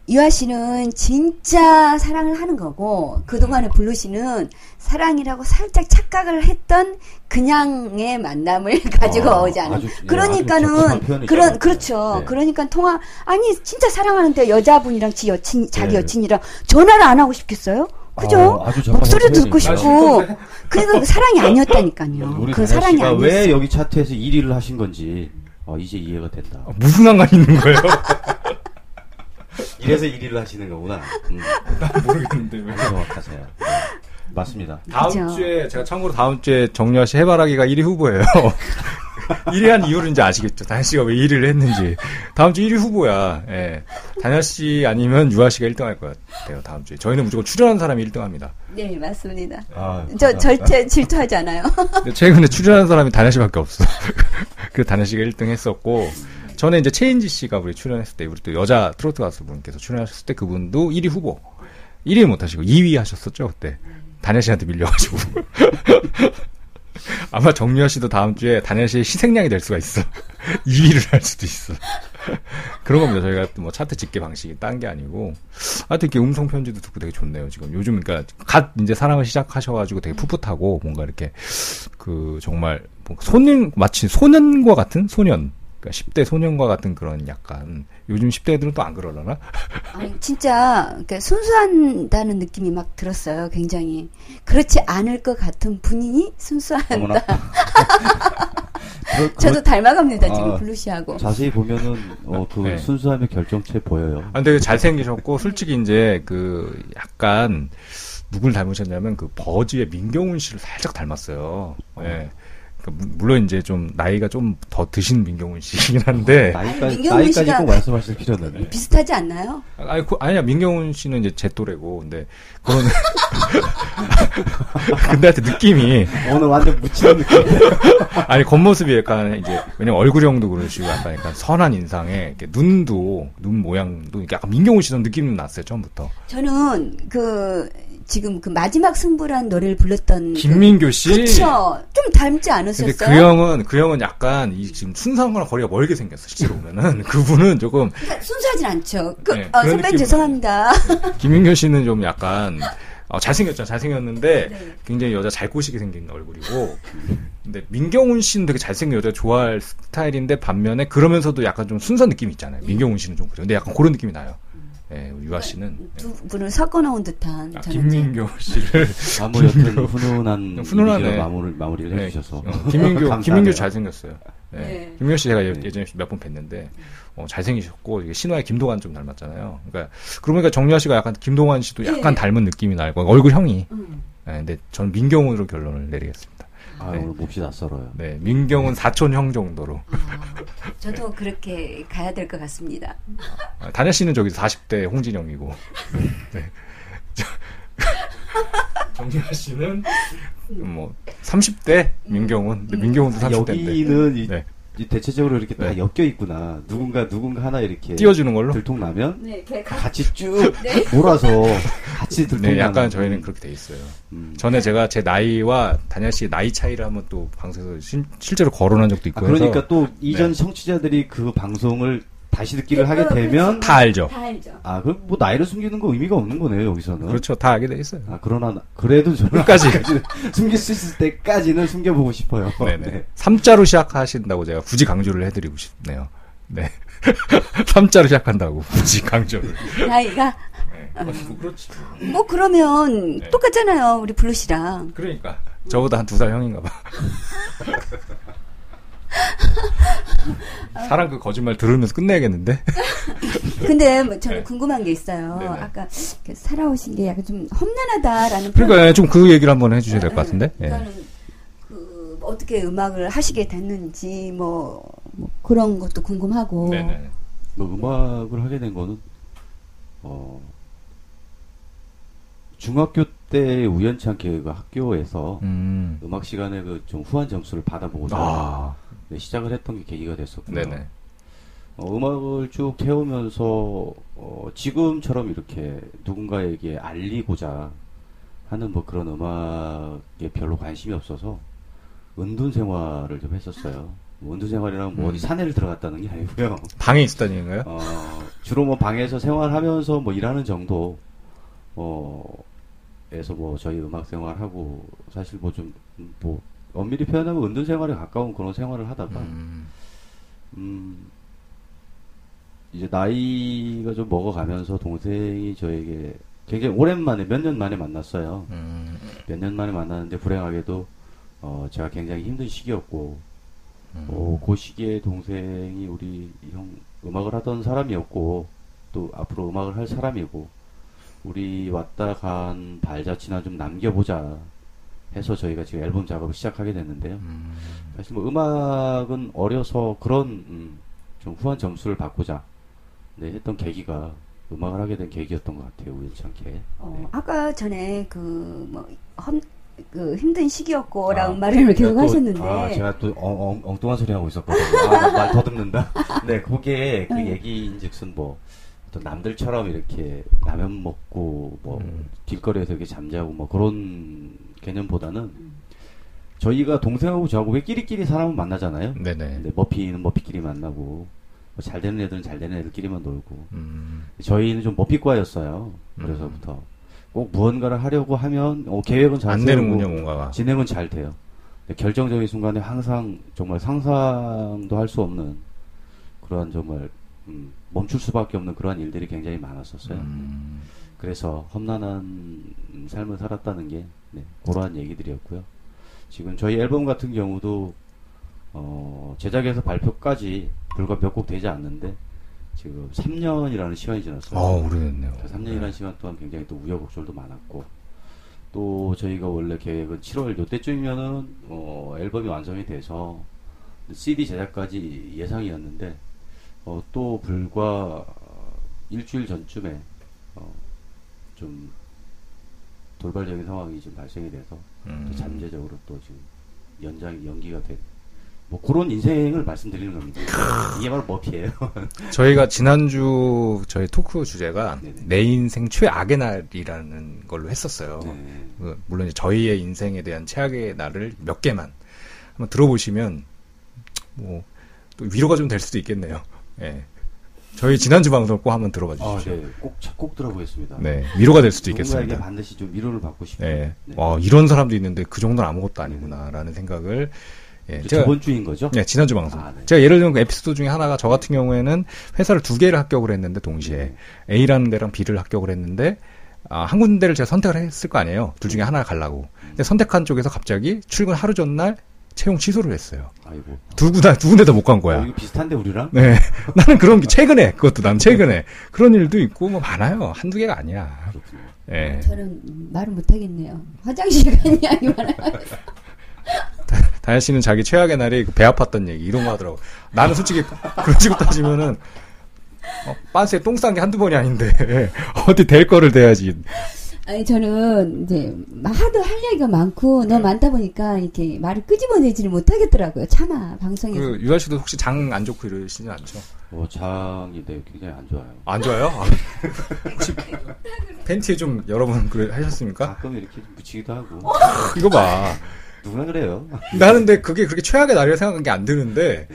유아 씨는 진짜 사랑을 하는 거고 그동안에 블루 씨는 사랑이라고 살짝 착각을 했던 그냥의 만남을 *laughs* 가지고 아, 오지 않아요. 아주, 예, 그러니까는. 그런 그렇죠. 네. 그러니까 통화 아니 진짜 사랑하는데 여자분이랑 지 여친 자기 네. 여친이랑 전화를 안 하고 싶겠어요? 그죠? 아, 목소리 듣고. 싶고 그러니까 사랑이 아니었다니까요. 그 사랑이 씨가 아니었어요. 왜 여기 차트에서 1위를 하신 건지 어, 이제 이해가 된다. 아, 무슨 상관이 있는 거예요? *laughs* 이래서 1위를 하시는 거구나. 음, 모르겠는데 왜. 정확하세요. 네. 맞습니다. 다음 그죠. 주에 제가 참고로 다음 주에 정유아 씨 해바라기가 1위 후보예요. *laughs* 1위 한 이유를 이제 아시겠죠? 다현 씨가 왜 1위를 했는지. 다음 주 1위 후보야. 예. 다현 씨 아니면 유아 씨가 1등 할 것 같아요. 다음 주에. 저희는 무조건 출연한 사람이 1등 합니다. 네 맞습니다. 아, 저 절대 질투하지 않아요. 근데 최근에 출연한 사람이 다현 씨밖에 없어. *laughs* 그 다현 씨가 1등 했었고, 전에 이제 최인지 씨가 우리 출연했을 때, 우리 또 여자 트로트 가수분께서 출연하셨을 때 그분도 1위 후보. 1위 못 하시고 2위 하셨었죠, 그때. 다현 씨한테 밀려가지고. *laughs* 아마 정유아 씨도 다음 주에 다현 씨의 희생양이 될 수가 있어. *laughs* 2위를 할 수도 있어. *laughs* 그런 겁니다. 저희가 또 뭐 차트 집계 방식이 딴 게 아니고. 하여튼 이렇게 음성 편지도 듣고 되게 좋네요, 지금. 요즘, 그러니까, 갓 이제 사랑을 시작하셔가지고 되게 풋풋하고, 뭔가 이렇게, 그, 정말, 뭐 소년, 마치 소년과 같은 소년. 그러니까 10대 소년과 같은 그런 약간, 요즘 10대들은 또 안 그러려나? *laughs* 아니, 진짜 그러니까 순수한다는 느낌이 막 들었어요. 굉장히 그렇지 않을 것 같은 분이 순수한다. 어머나. *laughs* 그- 저도 닮아갑니다 지금 아, 블루시하고. 자세히 보면은 어, 그 네. 순수함의 결정체 보여요. 아, 근데 잘생기셨고, 솔직히 이제 그 약간 누굴 닮으셨냐면 그 버즈의 민경훈 씨를 살짝 닮았어요. 예. 그 무- 물론 이제 좀 나이가 좀 더 드신 민경훈 씨이긴 한데, 나이까지 민경훈 나이까지 씨가- 꼭 말씀하실 필요는 없네. 비슷하지 않나요? 아니, 그, 아니야, 민경훈 씨는 이제 제 또래고, 근데, 그런, *laughs* 근데 하여튼 느낌이, 오늘 완전 묻히는 느낌. *laughs* 아니, 겉모습이 약간 이제, 왜냐면 얼굴형도 그러시고, 약간, 약간 선한 인상에, 이렇게 눈도, 눈 모양도, 이렇게 약간 민경훈 씨는 느낌이 났어요, 처음부터. 저는 그 지금 그 마지막 승부란 노래를 불렀던 김민교 씨? 그, 그쵸. 좀 닮지 않으셨어요? 근데 그 형은, 그 형은 약간, 이 지금 순수한 거랑 거리가 멀게 생겼어, 실제로 보면은. *laughs* 그분은 조금, 그러니까 순수하진 않죠. 그, 네, 어, 선배님. 죄송합니다. 김민교 씨는 좀 약간, 어, 잘생겼죠. 잘생겼는데, 네. 굉장히 여자 잘 꼬시게 생긴 얼굴이고. 근데 민경훈 씨는 되게 잘생긴 여자 좋아할 스타일인데, 반면에 그러면서도 약간 좀 순수한 느낌이 있잖아요. 민경훈 씨는 좀 그래요. 근데 약간 그런 느낌이 나요. 예, 유아 씨는. 예. 두 분을 섞어 놓은 듯한 아, 김민교 씨를. *laughs* 아, 뭐 여튼 훈훈한 훈훈하네. 이미지로 마무리, 마무리를 네, 해주셔서 어, 김민교. *laughs* 김민교 잘생겼어요. 예. 네. 김민교 씨 제가 예- 네. 예전에 몇 번 뵀는데, 어, 잘생기셨고, 신화의 김동완 좀 닮았잖아요. 그러니까, 그러고 보니까 정유아 씨가 약간 김동완 씨도 약간 네. 닮은 느낌이 나고, 얼굴형이. 음. 예, 근데 저는 민경훈으로 결론을 내리겠습니다. 아, 네. 오늘 몹시 낯설어요. 네, 민경훈 사촌 형 정도로. 아, 저도 그렇게 가야 될 것 같습니다. 아, 다냐 씨는 저기 40대 홍진영이고. 네. 저- 정유아 씨는 뭐 30대 민경훈. 근데 민경훈도 30대인데. 여기는 이, 네. 이 대체적으로 이렇게 다 네. 엮여 있구나. 누군가 누군가 하나 이렇게 띄워주는 걸로? 들통 나면 네, 걔가 같이 쭉 *laughs* 몰아서 같이 들통 네, 약간. 저희는 그렇게 돼 있어요. 음. 전에 제가 제 나이와 다냐 씨의 나이 차이를 한번 또 방송에서 실- 실제로 거론한 적도 아, 있고 해서 그러니까 또 이전 네. 청취자들이 그 방송을 다시 듣기를 네, 하게 그렇죠. 되면 다 알죠. 다 알죠. 아, 그럼 뭐 나이를 숨기는 거 의미가 없는 거네요, 여기서는. 그렇죠. 다 알게 돼 있어요. 아, 그러나 그래도 저는 끝까지. 아직까지는 *laughs* 숨길 수 있을 때까지는 숨겨보고 싶어요. *laughs* 네네. 네. 삼자로 시작하신다고 제가 굳이 강조를 해드리고 싶네요. 네. *laughs* 삼자로 시작한다고 굳이 강조를. 나이가 네. 그렇지. 뭐 그러면 네. 똑같잖아요. 우리 블루 씨랑. 그러니까 저보다 한 두 살 형인가 봐. *laughs* 사람 그 거짓말 들으면서 끝내야겠는데? *laughs* 근데 뭐 저는 네. 궁금한 게 있어요. 네네. 아까 이렇게 살아오신 게 약간 좀 험난하다라는 그러니까 좀 그 얘기를 한번 해주셔야 될 것 같은데. 예. 그러니까는 그 어떻게 음악을 하시게 됐는지 뭐, 뭐 그런 것도 궁금하고. 네네. 뭐 음악을 하게 된 거는 어 중학교 때 우연치 않게 그 학교에서 음. 음악 시간에 그 좀 후한 점수를 받아보고서 아. 네, 시작을 했던 게 계기가 됐었고요. 네네. 어, 음악을 쭉 해오면서 어, 지금처럼 이렇게 누군가에게 알리고자 하는 뭐 그런 음악에 별로 관심이 없어서 은둔 생활을 좀 했었어요. 뭐 은둔 생활이랑 뭐 음. 어디 산에를 들어갔다는 게 아니고요. *laughs* 방에 있었다는 얘기인가요? 어, 주로 뭐 방에서 생활하면서 뭐 일하는 정도, 어, 에서 뭐 저희 음악 생활하고 사실 뭐 좀, 뭐, 엄밀히 표현하면 은둔 생활에 가까운 그런 생활을 하다가, 음. 음, 이제 나이가 좀 먹어가면서 동생이 저에게 굉장히 오랜만에 몇 년 만에 만났어요. 음. 몇년 만에 만났는데 불행하게도 어, 제가 굉장히 힘든 시기였고 어, 그 시기에 동생이 우리 형 음악을 하던 사람이었고 또 앞으로 음악을 할 사람이고 우리 왔다 간 발자취나 좀 남겨보자 해서 저희가 지금 앨범 작업을 시작하게 됐는데요. 음. 사실 뭐 음악은 어려서 그런 음, 좀 후한 점수를 받고자 네, 했던 계기가 음악을 하게 된 계기였던 것 같아요. 우연치 않게. 어, 네. 아까 전에 그, 뭐, 험, 그 힘든 시기였고라는 아, 말을 계속 또- 하셨는데. 아, 제가 또 엉, 엉, 엉뚱한 소리 하고 있었거든요. 아, 말 더듬는다. *laughs* 네, 그게 그 네. 얘기인즉슨 뭐 어떤 남들처럼 이렇게 라면 먹고 뭐 음. 길거리에서 이렇게 잠자고 뭐 그런 개념보다는 저희가 동생하고 저하고 왜 끼리끼리 사람을 만나잖아요. 네네. 근데 머피는 머피끼리 만나고 뭐 잘 되는 애들은 잘 되는 애들끼리만 놀고 음. 저희는 좀 머피과였어요. 그래서부터 꼭 무언가를 하려고 하면 어, 계획은 잘 안 세우고 되는군요, 뭔가가. 진행은 잘 돼요. 근데 결정적인 순간에 항상 정말 상상도 할 수 없는 그러한 정말 음, 멈출 수밖에 없는 그러한 일들이 굉장히 많았었어요. 음. 그래서 험난한 삶을 살았다는 게 네, 그러한 얘기들이었고요. 지금 저희 앨범 같은 경우도 어, 제작에서 발표까지 불과 몇 곡 되지 않는데 지금 3년이라는 시간이 지났어요. 아, 오래됐네요. 그 3년이라는 시간 동안 굉장히 또 우여곡절도 많았고 또 저희가 원래 계획은 7월 요때쯤이면은 어, 앨범이 완성이 돼서 CD 제작까지 예상이었는데 어, 또 불과 일주일 전쯤에 어, 좀 돌발적인 상황이 좀 발생이 돼서 음. 또 잠재적으로 또 지금 연장이 연기가 된 뭐 그런 인생을 말씀드리는 겁니다. 이게 바로 머피예요. *laughs* 저희가 지난주 저희 토크 주제가 네네. 내 인생 최악의 날이라는 걸로 했었어요. 네. 그, 물론 저희의 인생에 대한 최악의 날을 몇 개만 한번 들어보시면 뭐 또 위로가 좀 될 수도 있겠네요. 예. 저희 지난주 방송을 꼭 한번 들어봐 아, 주십시오. 네. 꼭, 꼭 들어보겠습니다. 네, 위로가 될 수도 있겠습니다. 반드시 좀 위로를 받고 싶어요. 네. 네. 와, 이런 사람도 있는데 그 정도는 아무것도 아니구나라는 생각을 예, 제가 저번 주인 거죠? 네, 지난주 방송. 아, 네. 제가 예를 들면 그 에피소드 중에 하나가 저 같은 경우에는 회사를 두 개를 합격을 했는데 동시에 네. A라는 데랑 B를 합격을 했는데 아, 한 군데를 제가 선택을 했을 거 아니에요. 둘 중에 하나 가려고. 근데 선택한 쪽에서 갑자기 출근 하루 전날 채용 취소를 했어요. 아이고. 두 군데 두 군데 다 못 간 거야. 어, 이거 비슷한데 우리랑? 네. *laughs* 나는 그런 게 최근에 그것도 난 최근에 그런 일도 있고 뭐 많아요. 한두 개가 아니야. 그렇군요. 예. 저는 말을 못 하겠네요. 화장실 간 이야기 말아요. 다현 씨는 자기 최악의 날이 그배 아팠던 얘기 이런 거 하더라고. 나는 솔직히 그런 식으로 따지면은 어, 빤스에 똥 싼 게 한두 번이 아닌데 *laughs* 어디 될 거를 대야지. 아니 저는 이제 하도 할 얘기가 많고 네. 너무 많다 보니까 이렇게 말을 끄집어내지를 못하겠더라고요. 차마 방송에서. 그 유아 씨도 혹시 장 안 좋고 이러시진 않죠? 어, 장이 네, 굉장히 안 좋아요. 안 좋아요? 아, 혹시 팬티에 좀 여러 번 그래 하셨습니까? 가끔 이렇게 좀 묻히기도 하고. 이거 봐. 누구나 그래요. *laughs* 나는 근데 그게 그렇게 최악의 날이라 생각한 게 안 드는데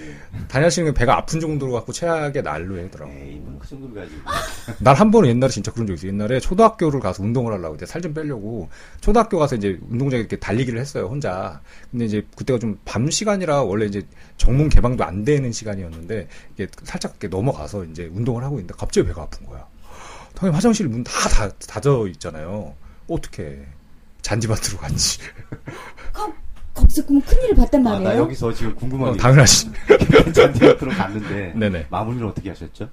다현 씨는 배가 아픈 정도로 갖고 최악의 날로 하더라고. 에이, 뭐그 정도 가지고. *laughs* 난한 번은 옛날에 진짜 그런 적 있어. 옛날에 초등학교를 가서 운동을 하려고 이제 살 좀 빼려고 초등학교 가서 이제 운동장에 이렇게 달리기를 했어요 혼자. 근데 이제 그때가 좀 밤 시간이라 원래 이제 정문 개방도 안 되는 시간이었는데 이게 살짝 이렇게 넘어가서 이제 운동을 하고 있는데 갑자기 배가 아픈 거야. 당연히 화장실 문 다 닫아 있잖아요. 어떻게 잔디밭으로 갔지? 거기서 그럼 큰일을 봤단 아, 말이에요. 나 여기서 지금 궁금한 어, 게 당연하지. 잔디밭으로 *laughs* 갔는데 *laughs* 네네. 마무리를 어떻게 하셨죠?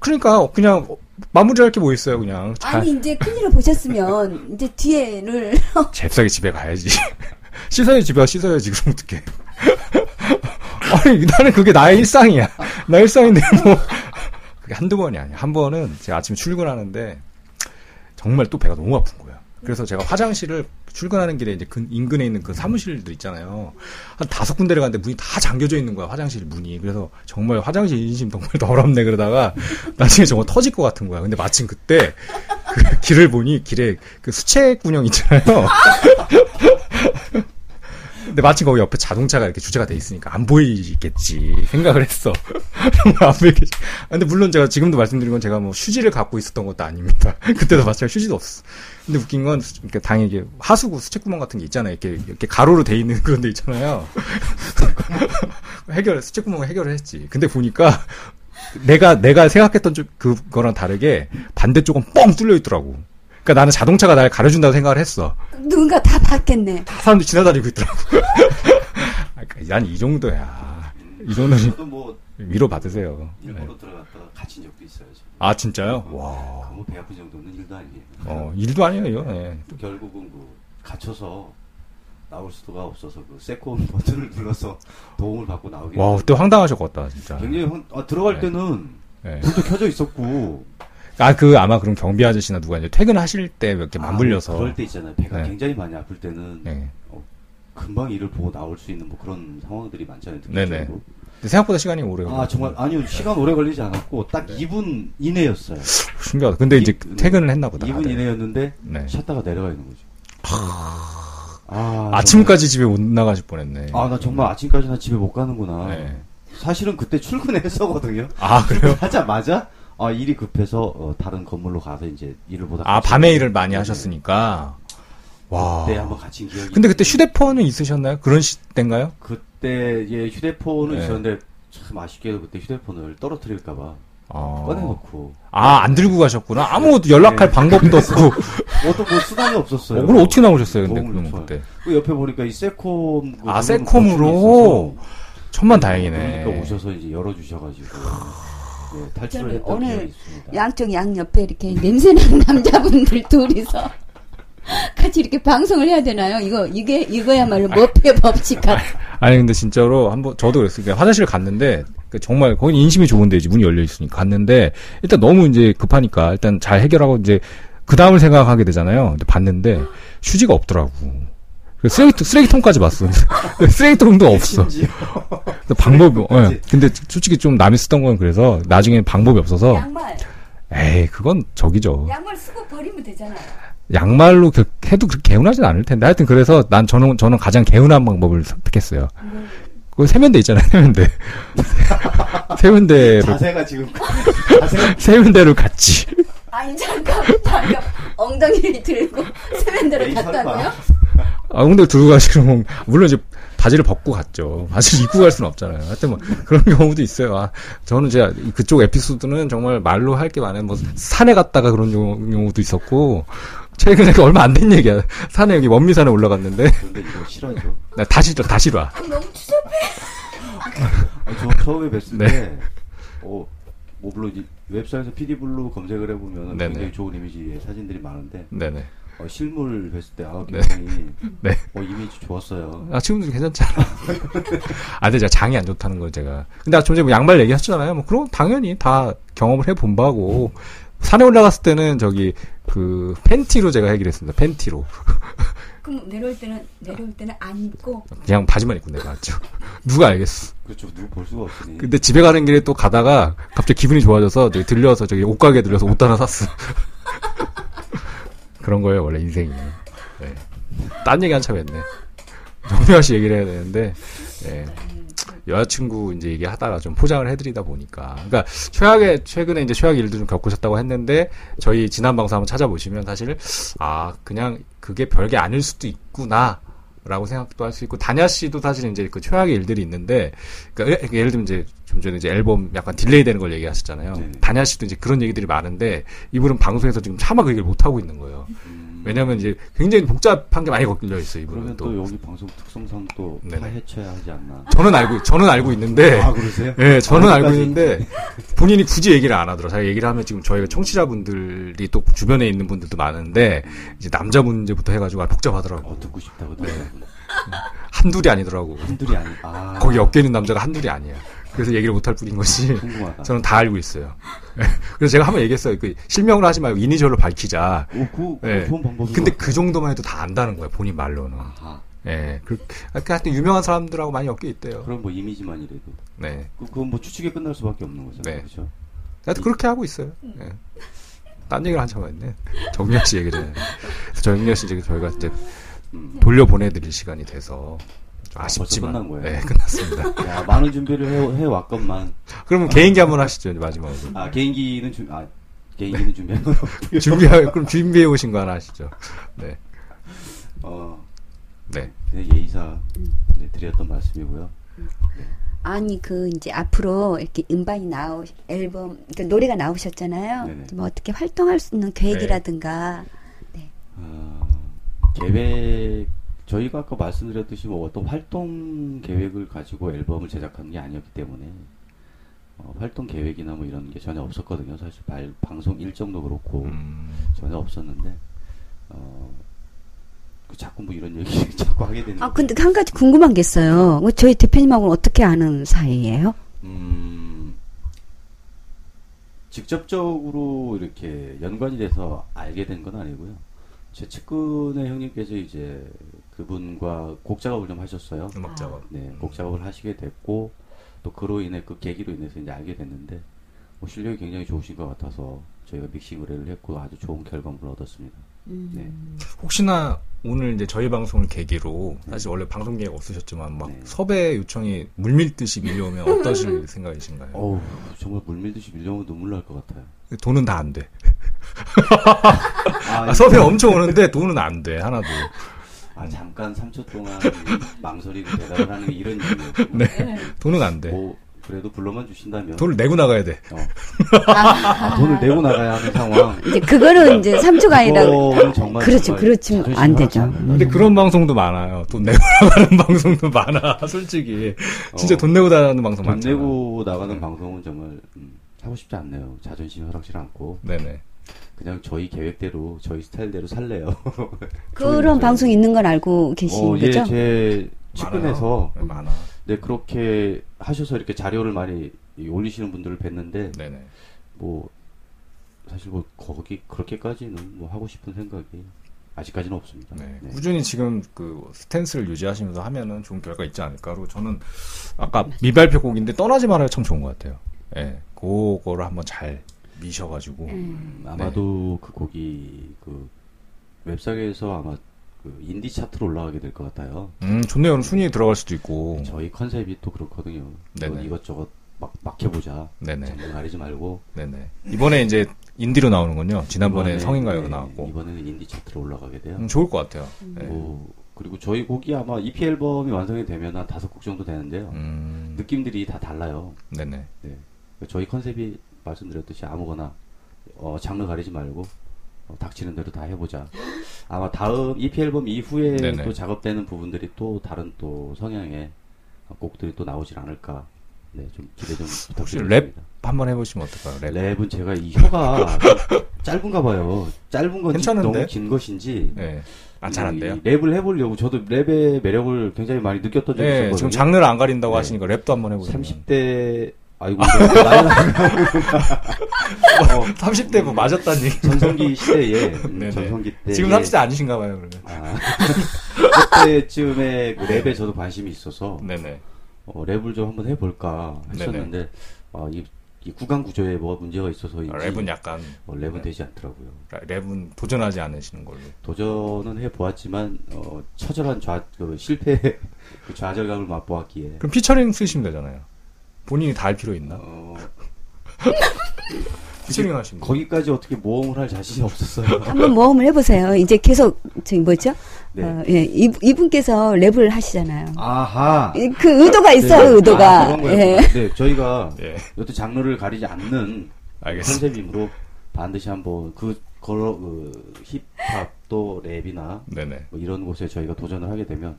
그러니까 그냥 마무리할 게 뭐 있어요. 그냥 잘 아니 이제 큰일을 보셨으면 *laughs* 이제 뒤에를 잽싸게 집에 가야지. 씻어야 집에 가 씻어야지 그럼 어떡해. 아니 나는 그게 나의 일상이야. 나 일상인데 뭐 그게 한두 번이 아니야. 한 번은 제가 아침에 출근하는데 정말 또 배가 너무 아픈 거야. 그래서 제가 화장실을 출근하는 길에 이제 근- 인근에 있는 그 사무실들 있잖아요. 한 다섯 군데를 갔는데 문이 다 잠겨져 있는 거야. 화장실 문이. 그래서 정말 화장실 인심 정말 *laughs* 더럽네 그러다가 나중에 정말 터질 것 같은 거야. 근데 마침 그때 그 길을 보니 길에 그 수채 군형 있잖아요. 근데 마침 거기 옆에 자동차가 이렇게 주차가 돼 있으니까 안 보이겠지 생각을 했어. *laughs* 안 보이겠지. 아, 근데 물론 제가 지금도 말씀드린 건 제가 뭐 휴지를 갖고 있었던 것도 아닙니다. *laughs* 그때도 마찬가지로 휴지도 없어. 근데 웃긴 건 이렇게 당연히 하수구 수채구멍 같은 게 있잖아요. 이렇게 이렇게 가로로 돼 있는 *laughs* 그런 데 있잖아요. 해결 수채구멍을 해결을 했지. 근데 보니까 내가 내가 생각했던 쪽 그거랑 다르게 반대쪽은 뻥 뚫려 있더라고. 그러니까 나는 자동차가 날 가려준다고 생각을 했어. 누군가 다 봤겠네. 다 사람들이 지나다니고 있더라고. *laughs* 난이 정도야. 이 정도는 뭐 위로 받으세요. 네. 일부러 들어갔다가 갇힌 적도 있어요. 지금. 아 진짜요? 와. 너무 배 아픈 정도는 일도 아니에요. 어 일도 아니에요. 예. 또 결국은 그 갇혀서 나올 수가 없어서 그 세콘 버튼을 눌러서 도움을 받고 나오게. 와 그때 황당하셨겠다 진짜. 굉장히 황- 아, 들어갈 네. 때는 예. 불도 켜져 있었고 아 그 아마 그럼 경비 아저씨나 누가 이제 퇴근하실 때몇개 아, 맞물려서. 그럴 때 있잖아요. 배가 네. 굉장히 많이 아플 때는 예. 금방 일을 보고 나올 수 있는 뭐 그런 상황들이 많잖아요. 네네. 생각보다 시간이 오래 걸려. 아 정말 아니요 시간 오래 걸리지 않았고 딱 네. 2분 이내였어요. 신기하다. 근데 이제 이- 퇴근을 했나 보다. 2분 다들. 이내였는데 네. 쉬었다가 내려가 있는 거죠. 아, 아침까지 집에 못 나가실 뻔했네. 아, 나 정말 아침까지나 집에 못 가는구나. 네. 사실은 그때 출근했었거든요. 아 그래요? *laughs* 하자마자 아, 일이 급해서 어, 다른 건물로 가서 이제 일을 보다 아 밤에 일을 많이 하셨으니까. 와. 그때 한번 갇힌 기억이. 근데 그때 휴대폰은 있으셨나요? 그런 시대인가요? 그때 예 휴대폰은 네. 있었는데 참 아쉽게도 그때 휴대폰을 떨어뜨릴까봐 아. 꺼내놓고 아, 안 들고 가셨구나. 아무 연락할 네. 방법도 없고. 어떤 *laughs* 뭐 수단이 없었어요. 어, 그럼 어떻게 나오셨어요, 근데 그러면. 그때? 그 옆에 보니까 이 세콤 그 아, 세콤으로? 천만 다행이네. 그러니까 오셔서 이제 열어주셔가지고 네, 탈출을 저는 했던 오늘 있습니다. 양쪽 양 옆에 이렇게 냄새나는 *laughs* 남자분들 둘이서 *laughs* 같이 이렇게 방송을 해야 되나요? 이거 이게 이거야말로 머피의 법칙 같. 아니 근데 진짜로 한번 저도 그랬어요. 그러니까 화장실 갔는데 그 정말 거기 인심이 좋은데 이제 문이 열려 있으니까 갔는데 일단 너무 이제 급하니까 일단 잘 해결하고 이제 그 다음을 생각하게 되잖아요. 근데 봤는데 휴지가 없더라고. 그 쓰레기 쓰레기통까지 봤어. *laughs* 쓰레기통도 없어. 방법이 예. 근데 솔직히 좀 남이 쓰던 건 그래서 나중에 방법이 없어서 양말 에이 그건 저기죠. 양말 쓰고 버리면 되잖아요. 양말로 그- 해도 그렇게 개운하진 않을 텐데 하여튼 그래서 난 저는 저는 가장 개운한 방법을 선택했어요. 그 세면대 있잖아요 세면대 *laughs* 세면대를 자세가 지금 자세가 *laughs* 세면대를 갔지. 아니 잠깐 방금 엉덩이를 들고 세면대를 에이, 갔다고요? 아 근데 들고 가시면 물론 이제 바지를 벗고 갔죠. 바지를 입고 갈 수는 없잖아요. 하여튼 뭐 그런 경우도 있어요. 아, 저는 제가 그쪽 에피소드는 정말 말로 할 게 많아요. 뭐 산에 갔다가 그런 경우- 경우도 있었고 최근에 그 얼마 안 된 얘기야. 산에 여기 원미산에 올라갔는데 근데 이거 싫어죠. 나 다시 다시 와. 너무 추잡해. 아, 저 처음에 뵀을 네. 때, 어, 뭐 물론 이제 웹사이트에서 PD블루 검색을 해보면 네네. 굉장히 좋은 이미지의 사진들이 많은데 네네. 어, 실물 뵀을 때 아, 네. 굉장히 *laughs* 네. 어, 이미지 좋았어요. 아, 지금도 괜찮잖아. *laughs* 아, 근데 제가 장이 안 좋다는 걸 제가. 근데 아까 좀 전에 뭐 양말 얘기하셨잖아요. 뭐, 그럼 당연히 다 경험을 해본 바고. 산에 올라갔을 때는 저기, 그, 팬티로 제가 해결했습니다. 팬티로. *laughs* 그럼 내려올 때는 내려올 때는 안 입고 그냥 바지만 입고 내려갔죠. 누가 알겠어. 그렇죠. 누구 볼 수가 없으니. 근데 집에 가는 길에 또 가다가 갑자기 기분이 좋아져서 저기 들려서 저기 옷가게 들려서 옷 하나 샀어. 그런 거예요, 원래 인생이. 네. 딴 얘기 한참 했네. 정미아 씨 얘기를 해야 되는데, 예. 여자친구 이제 얘기하다가 좀 포장을 해드리다 보니까. 그러니까 최악의, 최근에 이제 최악의 일도 좀 겪으셨다고 했는데, 저희 지난 방송 한번 찾아보시면 사실, 아, 그냥 그게 별게 아닐 수도 있구나. 라고 생각도 할 수 있고, 다냐 씨도 사실 이제 그 최악의 일들이 있는데, 그러니까 예- 예를 들면 이제 좀 전에 이제 앨범 약간 delay 되는 걸 얘기하셨잖아요. 네. 다냐 씨도 이제 그런 얘기들이 많은데, 이분은 방송에서 지금 차마 그 얘기를 못 하고 있는 거예요. 음, 왜냐면 이제 굉장히 복잡한 게 많이 걸려 있어요, 이분은 또. 또 여기 방송 특성상 또 네네. 파헤쳐야 하지 않나. 저는 알고, 저는 알고 있는데, 아, 그러세요? 예, 저는 아, 알고? 있는데 본인이 굳이 얘기를 안 하더라고요. 자기가 얘기를 하면 지금 저희가 청취자분들이 또 주변에 있는 분들도 많은데 이제 남자 문제부터 해가지고 아, 복잡하더라고. 어, 듣고 싶다고 들었군요. 한둘이 아니더라고. 한둘이 아니, 아. 거기 엮여 있는 남자가 한둘이 아니야. 그래서 얘기를 못할 뿐인 것이 *laughs* 궁금하다. 저는 다 알고 있어요. *laughs* 그래서 제가 한번 얘기했어요. 그 실명을 하지 말고 이니셜로 밝히자. 오, 그, 그 예. 좋은 방법인 근데 것 그. 정도만 해도 다 안다는 거야. 본인 말로는. 아하. 예. 그, 그 하여튼 유명한 사람들하고 많이 엮여 있대요. 그럼 뭐 이미지만이라도. 네. 그, 그건 뭐 추측에 끝날 수밖에 없는 거잖아요. 네. 그렇죠? 하여튼 그렇게 하고 있어요. 예. 딴 얘기를 한참 했네. 정미아 씨 얘기를. *laughs* 정미아 씨 이제 저희가 이제 음. 돌려보내드릴 시간이 돼서 좀 아, 아쉽지만. 끝난 거예요? 네, 끝났습니다. *laughs* 야, 많은 준비를 해, 해왔건만. 그러면 개인기 한번 하시죠, 마지막으로. 아, 개인기는 준, 아, 개인기는 준비한 건 없고요. 준비해, 그럼 준비해 오신 거 하나 하시죠. 네. 어, 네. 그냥 예의사 네, 드렸던 말씀이고요. 아니 그 이제 앞으로 이렇게 음반이 나오 앨범 그러니까 노래가 나오셨잖아요. 네네. 뭐 어떻게 활동할 수 있는 계획이라든가 어, 계획, 저희가 아까 말씀드렸듯이 뭐 어떤 활동 계획을 가지고 앨범을 제작하는 게 아니었기 때문에 어, 활동 계획이나 뭐 이런 게 전혀 없었거든요. 사실 발- 방송 일정도 그렇고 음, 전혀 없었는데 어, 그 자꾸 뭐 이런 얘기 *laughs* 자꾸 하게 되는. 아 근데 한 가지 궁금한 게 있어요. 뭐 저희 대표님하고는 어떻게 아는 사이예요? 음, 직접적으로 이렇게 연관이 돼서 알게 된 건 아니고요. 제 측근의 형님께서 이제 그분과 곡 작업을 좀 하셨어요. 음악 작업. 네, 곡 작업을 하시게 됐고 또 그로 인해 그 계기로 인해서 이제 알게 됐는데 뭐 실력이 굉장히 좋으신 것 같아서 저희가 믹싱 의뢰를 했고 아주 좋은 결과물을 얻었습니다. 네. 혹시나 오늘 이제 저희 방송을 계기로 사실 원래 방송 계획 없으셨지만 막 네. 섭외 요청이 물밀듯이 밀려오면 어떠실 *laughs* 생각이신가요? 어우 정말 물밀듯이 밀려오면 눈물 날 것 같아요. 돈은 다 안 돼. 아, *laughs* 아, 섭외 엄청 오는데 돈은 안 돼. 하나도. 아, 잠깐 3초 동안 *laughs* 망설이고 대답을 하는 게 이런 이유였고 네. 돈은 안 돼. 뭐 그래도 불러만 주신다면 돈을 내고 나가야 돼. 어. 아, 돈을 내고 나가야 하는 상황. 이제 그거는 이제 삼초가 아니라 그거는 정말 그렇죠. 자존심이 안 되죠. 않는다. 근데 그런 방송도 많아요. 돈 내고 *laughs* 나가는 방송도 많아. 솔직히 진짜 어. 돈 내고 나가는 방송 돈 많잖아. 내고 나가는 방송은 정말 음, 하고 싶지 않네요. 자존심이 허락지 않고 네네. 그냥 저희 계획대로 저희 스타일대로 살래요. *laughs* 그런 방송이 있는 건 알고 계신 어, 예, 거죠? 제 측근에서 많아요. 네, 많아. 네 그렇게 하셔서 이렇게 자료를 많이 이 올리시는 분들을 뵀는데 네네. 뭐 사실 뭐 거기 그렇게까지는 뭐 하고 싶은 생각이 아직까지는 없습니다. 네. 네. 꾸준히 지금 그 스탠스를 유지하시면서 하면은 좋은 결과 있지 않을까. 그리고 저는 아까 미발표 곡인데 떠나지 말아요 참 좋은 것 같아요. 예. 그거를 한번 잘 미셔가지고. 음, 아마도 그 곡이 그 웹상에서 아마 그 인디 차트로 올라가게 될 것 같아요. 음, 좋네요. 순위에 들어갈 수도 있고. 저희 컨셉이 또 그렇거든요. 네네. 뭐 이것저것 막 막혀보자. 네네. 장르 가리지 말고. 네네. 이번에 이제 인디로 나오는군요. 지난번에 이번에, 성인가요가 네, 나왔고. 이번에는 인디 차트로 올라가게 돼요. 음, 좋을 것 같아요. 네. 뭐, 그리고 저희 곡이 아마 EP 앨범이 완성이 되면 한 다섯 곡 정도 되는데요. 음, 느낌들이 다 달라요. 네네. 네. 저희 컨셉이 말씀드렸듯이 아무거나 어, 장르 가리지 말고 어, 닥치는 대로 다 해보자. 아마 다음 EP 앨범 이후에 네네. 또 작업되는 부분들이 또 다른 또 성향의 곡들이 또 나오질 않을까. 네, 좀 기대 좀 혹시 부탁드립니다. 랩 한번 해보시면 어떨까요? 랩. 랩은 제가 이 혀가 좀 *laughs* 짧은가 봐요. 짧은 건지 괜찮은데? 너무 긴 것인지. 네. 아, 잘안 돼요? 이 랩을 해보려고 저도 랩의 매력을 굉장히 많이 느꼈던 적이 네, 있었거든요. 지금 장르를 안 가린다고 네. 하시니까 랩도 한번 해보세요. 30대 아이고 나이 *laughs* 어, 30대 뭐 맞았다는 얘기. 전성기 시대에 음. 전성기 때 지금 30대 아니신가 봐요, 그러면. 아, 그때쯤에 그 랩에 저도 관심이 있어서 네네. 어, 랩을 좀 한번 해볼까 했었는데 어, 이, 이 구간 구조에 뭐가 문제가 있어서인지 아, 랩은 약간, 어, 랩은 네. 되지 않더라고요. 랩은 도전하지 않으시는 걸로. 도전은 해 보았지만 어, 처절한 좌, 그 실패 *laughs* 그 좌절감을 맛보았기에 그럼 피처링 쓰시면 되잖아요. 본인이 다 할 필요 있나? 어, *laughs* 피처링 하시면. 거기까지 어떻게 모험을 할 자신이 없었어요. 한번 모험을 해보세요. 이제 계속 저기 뭐죠? 네. 어, 예, 이, 이분께서 랩을 하시잖아요. 아하. 이- 그 의도가 있어요, 네. 의도가. 아, 그런 거예요. 예. 네, 저희가 예. 여튼 장르를 가리지 않는 알겠습니다. concept이므로 반드시 한번 그 걸어 그 힙합 또 랩이나 네네. 뭐 이런 곳에 저희가 도전을 하게 되면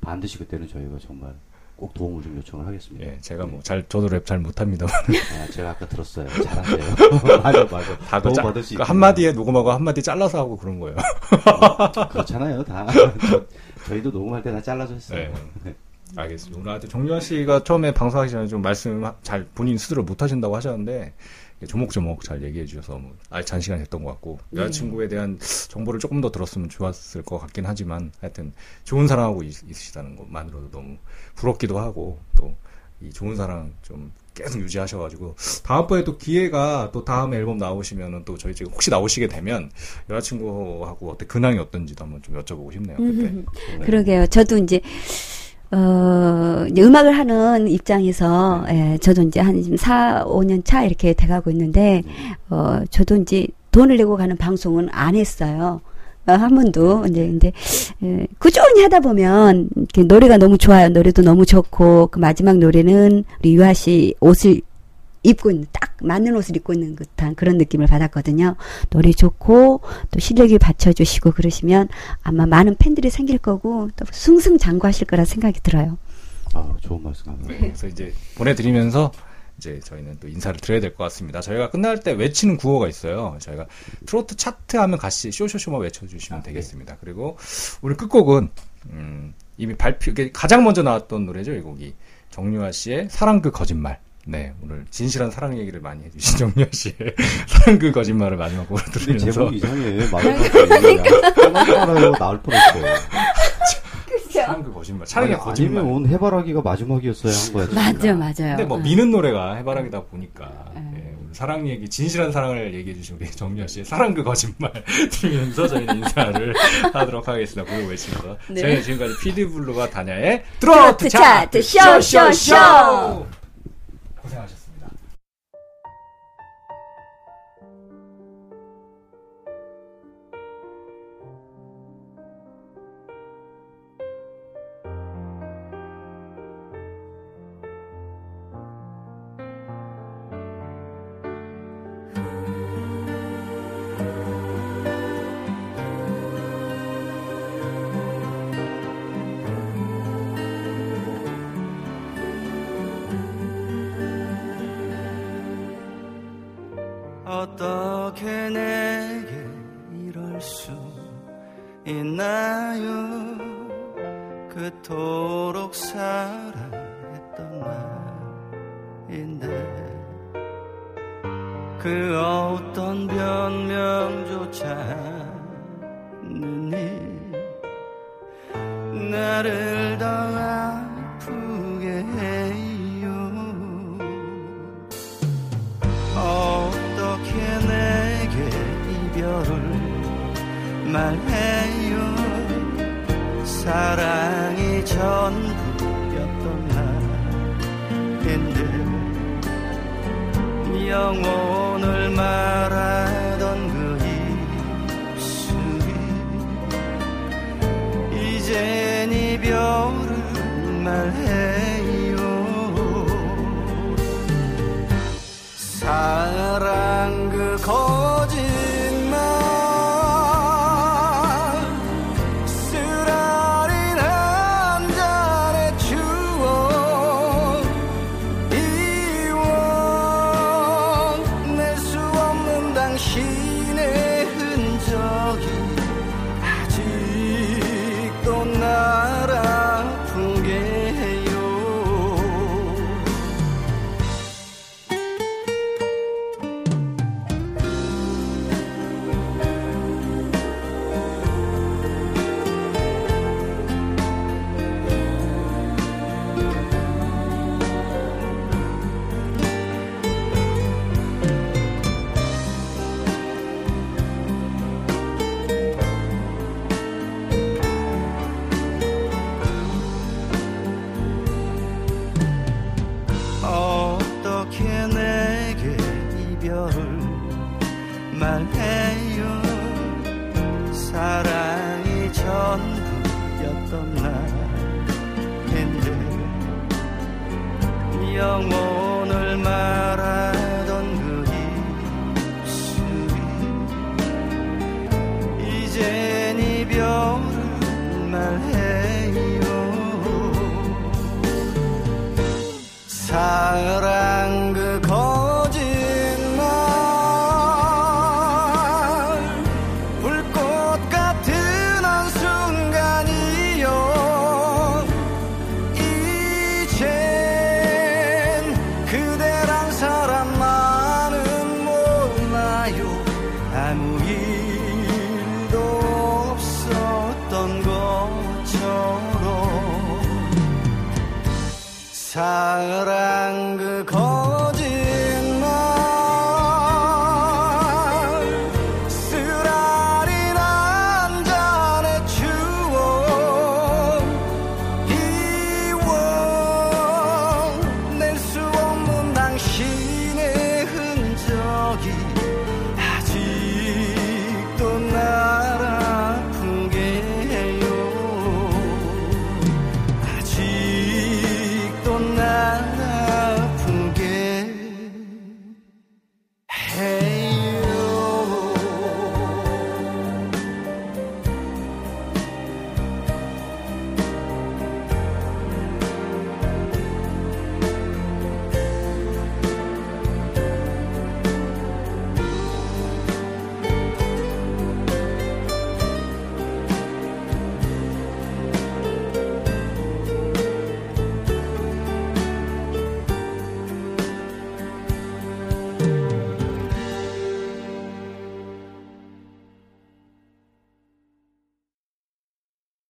반드시 그때는 저희가 정말 꼭 도움을 좀 요청을 하겠습니다. 예, 제가 뭐 잘, 저도 랩 잘 못합니다. 아, 제가 아까 들었어요. *laughs* 잘하세요. *laughs* 맞아, 맞아. 다 도움 짜- 받을 수그 있구나. 한마디에 녹음하고 한 마디 잘라서 하고 그런 거예요. 그렇잖아요, 다. *laughs* 저, 희도 녹음할 때 다 잘라져 있어요. 네. 알겠습니다. 오늘 하여튼 정유아 씨가 처음에 방송하기 전에 좀 말씀 잘 본인 스스로 못 하신다고 하셨는데 조목조목 잘 얘기해 주셔서 뭐 알찬 시간이 됐던 것 같고 여자친구에 대한 정보를 조금 더 들었으면 좋았을 것 같긴 하지만 하여튼 좋은 사랑하고 있, 있으시다는 것만으로도 너무 부럽기도 하고 또 이 좋은 사랑 좀 계속 유지하셔가지고 다음번에 또 기회가 또 다음 앨범 나오시면은 또 저희 지금 혹시 나오시게 되면 여자친구하고 어때 근황이 어떤지도 한번 좀 여쭤보고 싶네요. 그때. 네. *laughs* 그러게요. 저도 이제 어, 이제 음악을 하는 입장에서, 예, 저도 이제 한 지금 4, 5년 차 이렇게 돼가고 있는데, 어, 저도 이제 돈을 내고 가는 방송은 안 했어요. 어, 한 번도, 이제, 근데, 예, 꾸준히 하다 보면, 이렇게 노래가 너무 좋아요. 노래도 너무 좋고, 그 마지막 노래는 우리 유아 씨 옷을 입고 있는, 딱 맞는 옷을 입고 있는 듯한 그런 느낌을 받았거든요. 노래 좋고, 또 실력이 받쳐주시고 그러시면 아마 많은 팬들이 생길 거고, 또 승승장구하실 거라 생각이 들어요. 아, 좋은 말씀 감사합니다. 네, 그래서 이제 보내드리면서 이제 저희는 또 인사를 드려야 될 것 같습니다. 저희가 끝날 때 외치는 구호가 있어요. 저희가 트로트 차트 하면 같이 쇼쇼쇼만 외쳐주시면 되겠습니다. 그리고 오늘 끝곡은 음, 이미 발표 가장 먼저 나왔던 노래죠. 이 곡이 정유아 씨의 사랑 그 거짓말. 네, 오늘 진실한 사랑 얘기를 많이 해주신 *laughs* 정유아 씨의 사랑 그 거짓말을 마지막으로 들으면서 제목이 이상해. *laughs* 마지막에 떠나요 나올 뻔했어. 사랑 그 거짓말. 차라리 거짓말. 아니면 온 해바라기가 마지막이었어야 한 거야. 맞아요, 맞아요. 근데 뭐 어. 미는 노래가 해바라기다 보니까 네. 예, 오늘 사랑 얘기 진실한 사랑을 얘기해 주신 우리 정유아 씨의 사랑 그 거짓말 *laughs* 들으면서 저희는 인사를 하도록 하겠습니다. 그걸 외치면서 네. 저희는 지금까지 피디블루가 다냐의 트로트 차트 차트 쇼, 쇼, 쇼.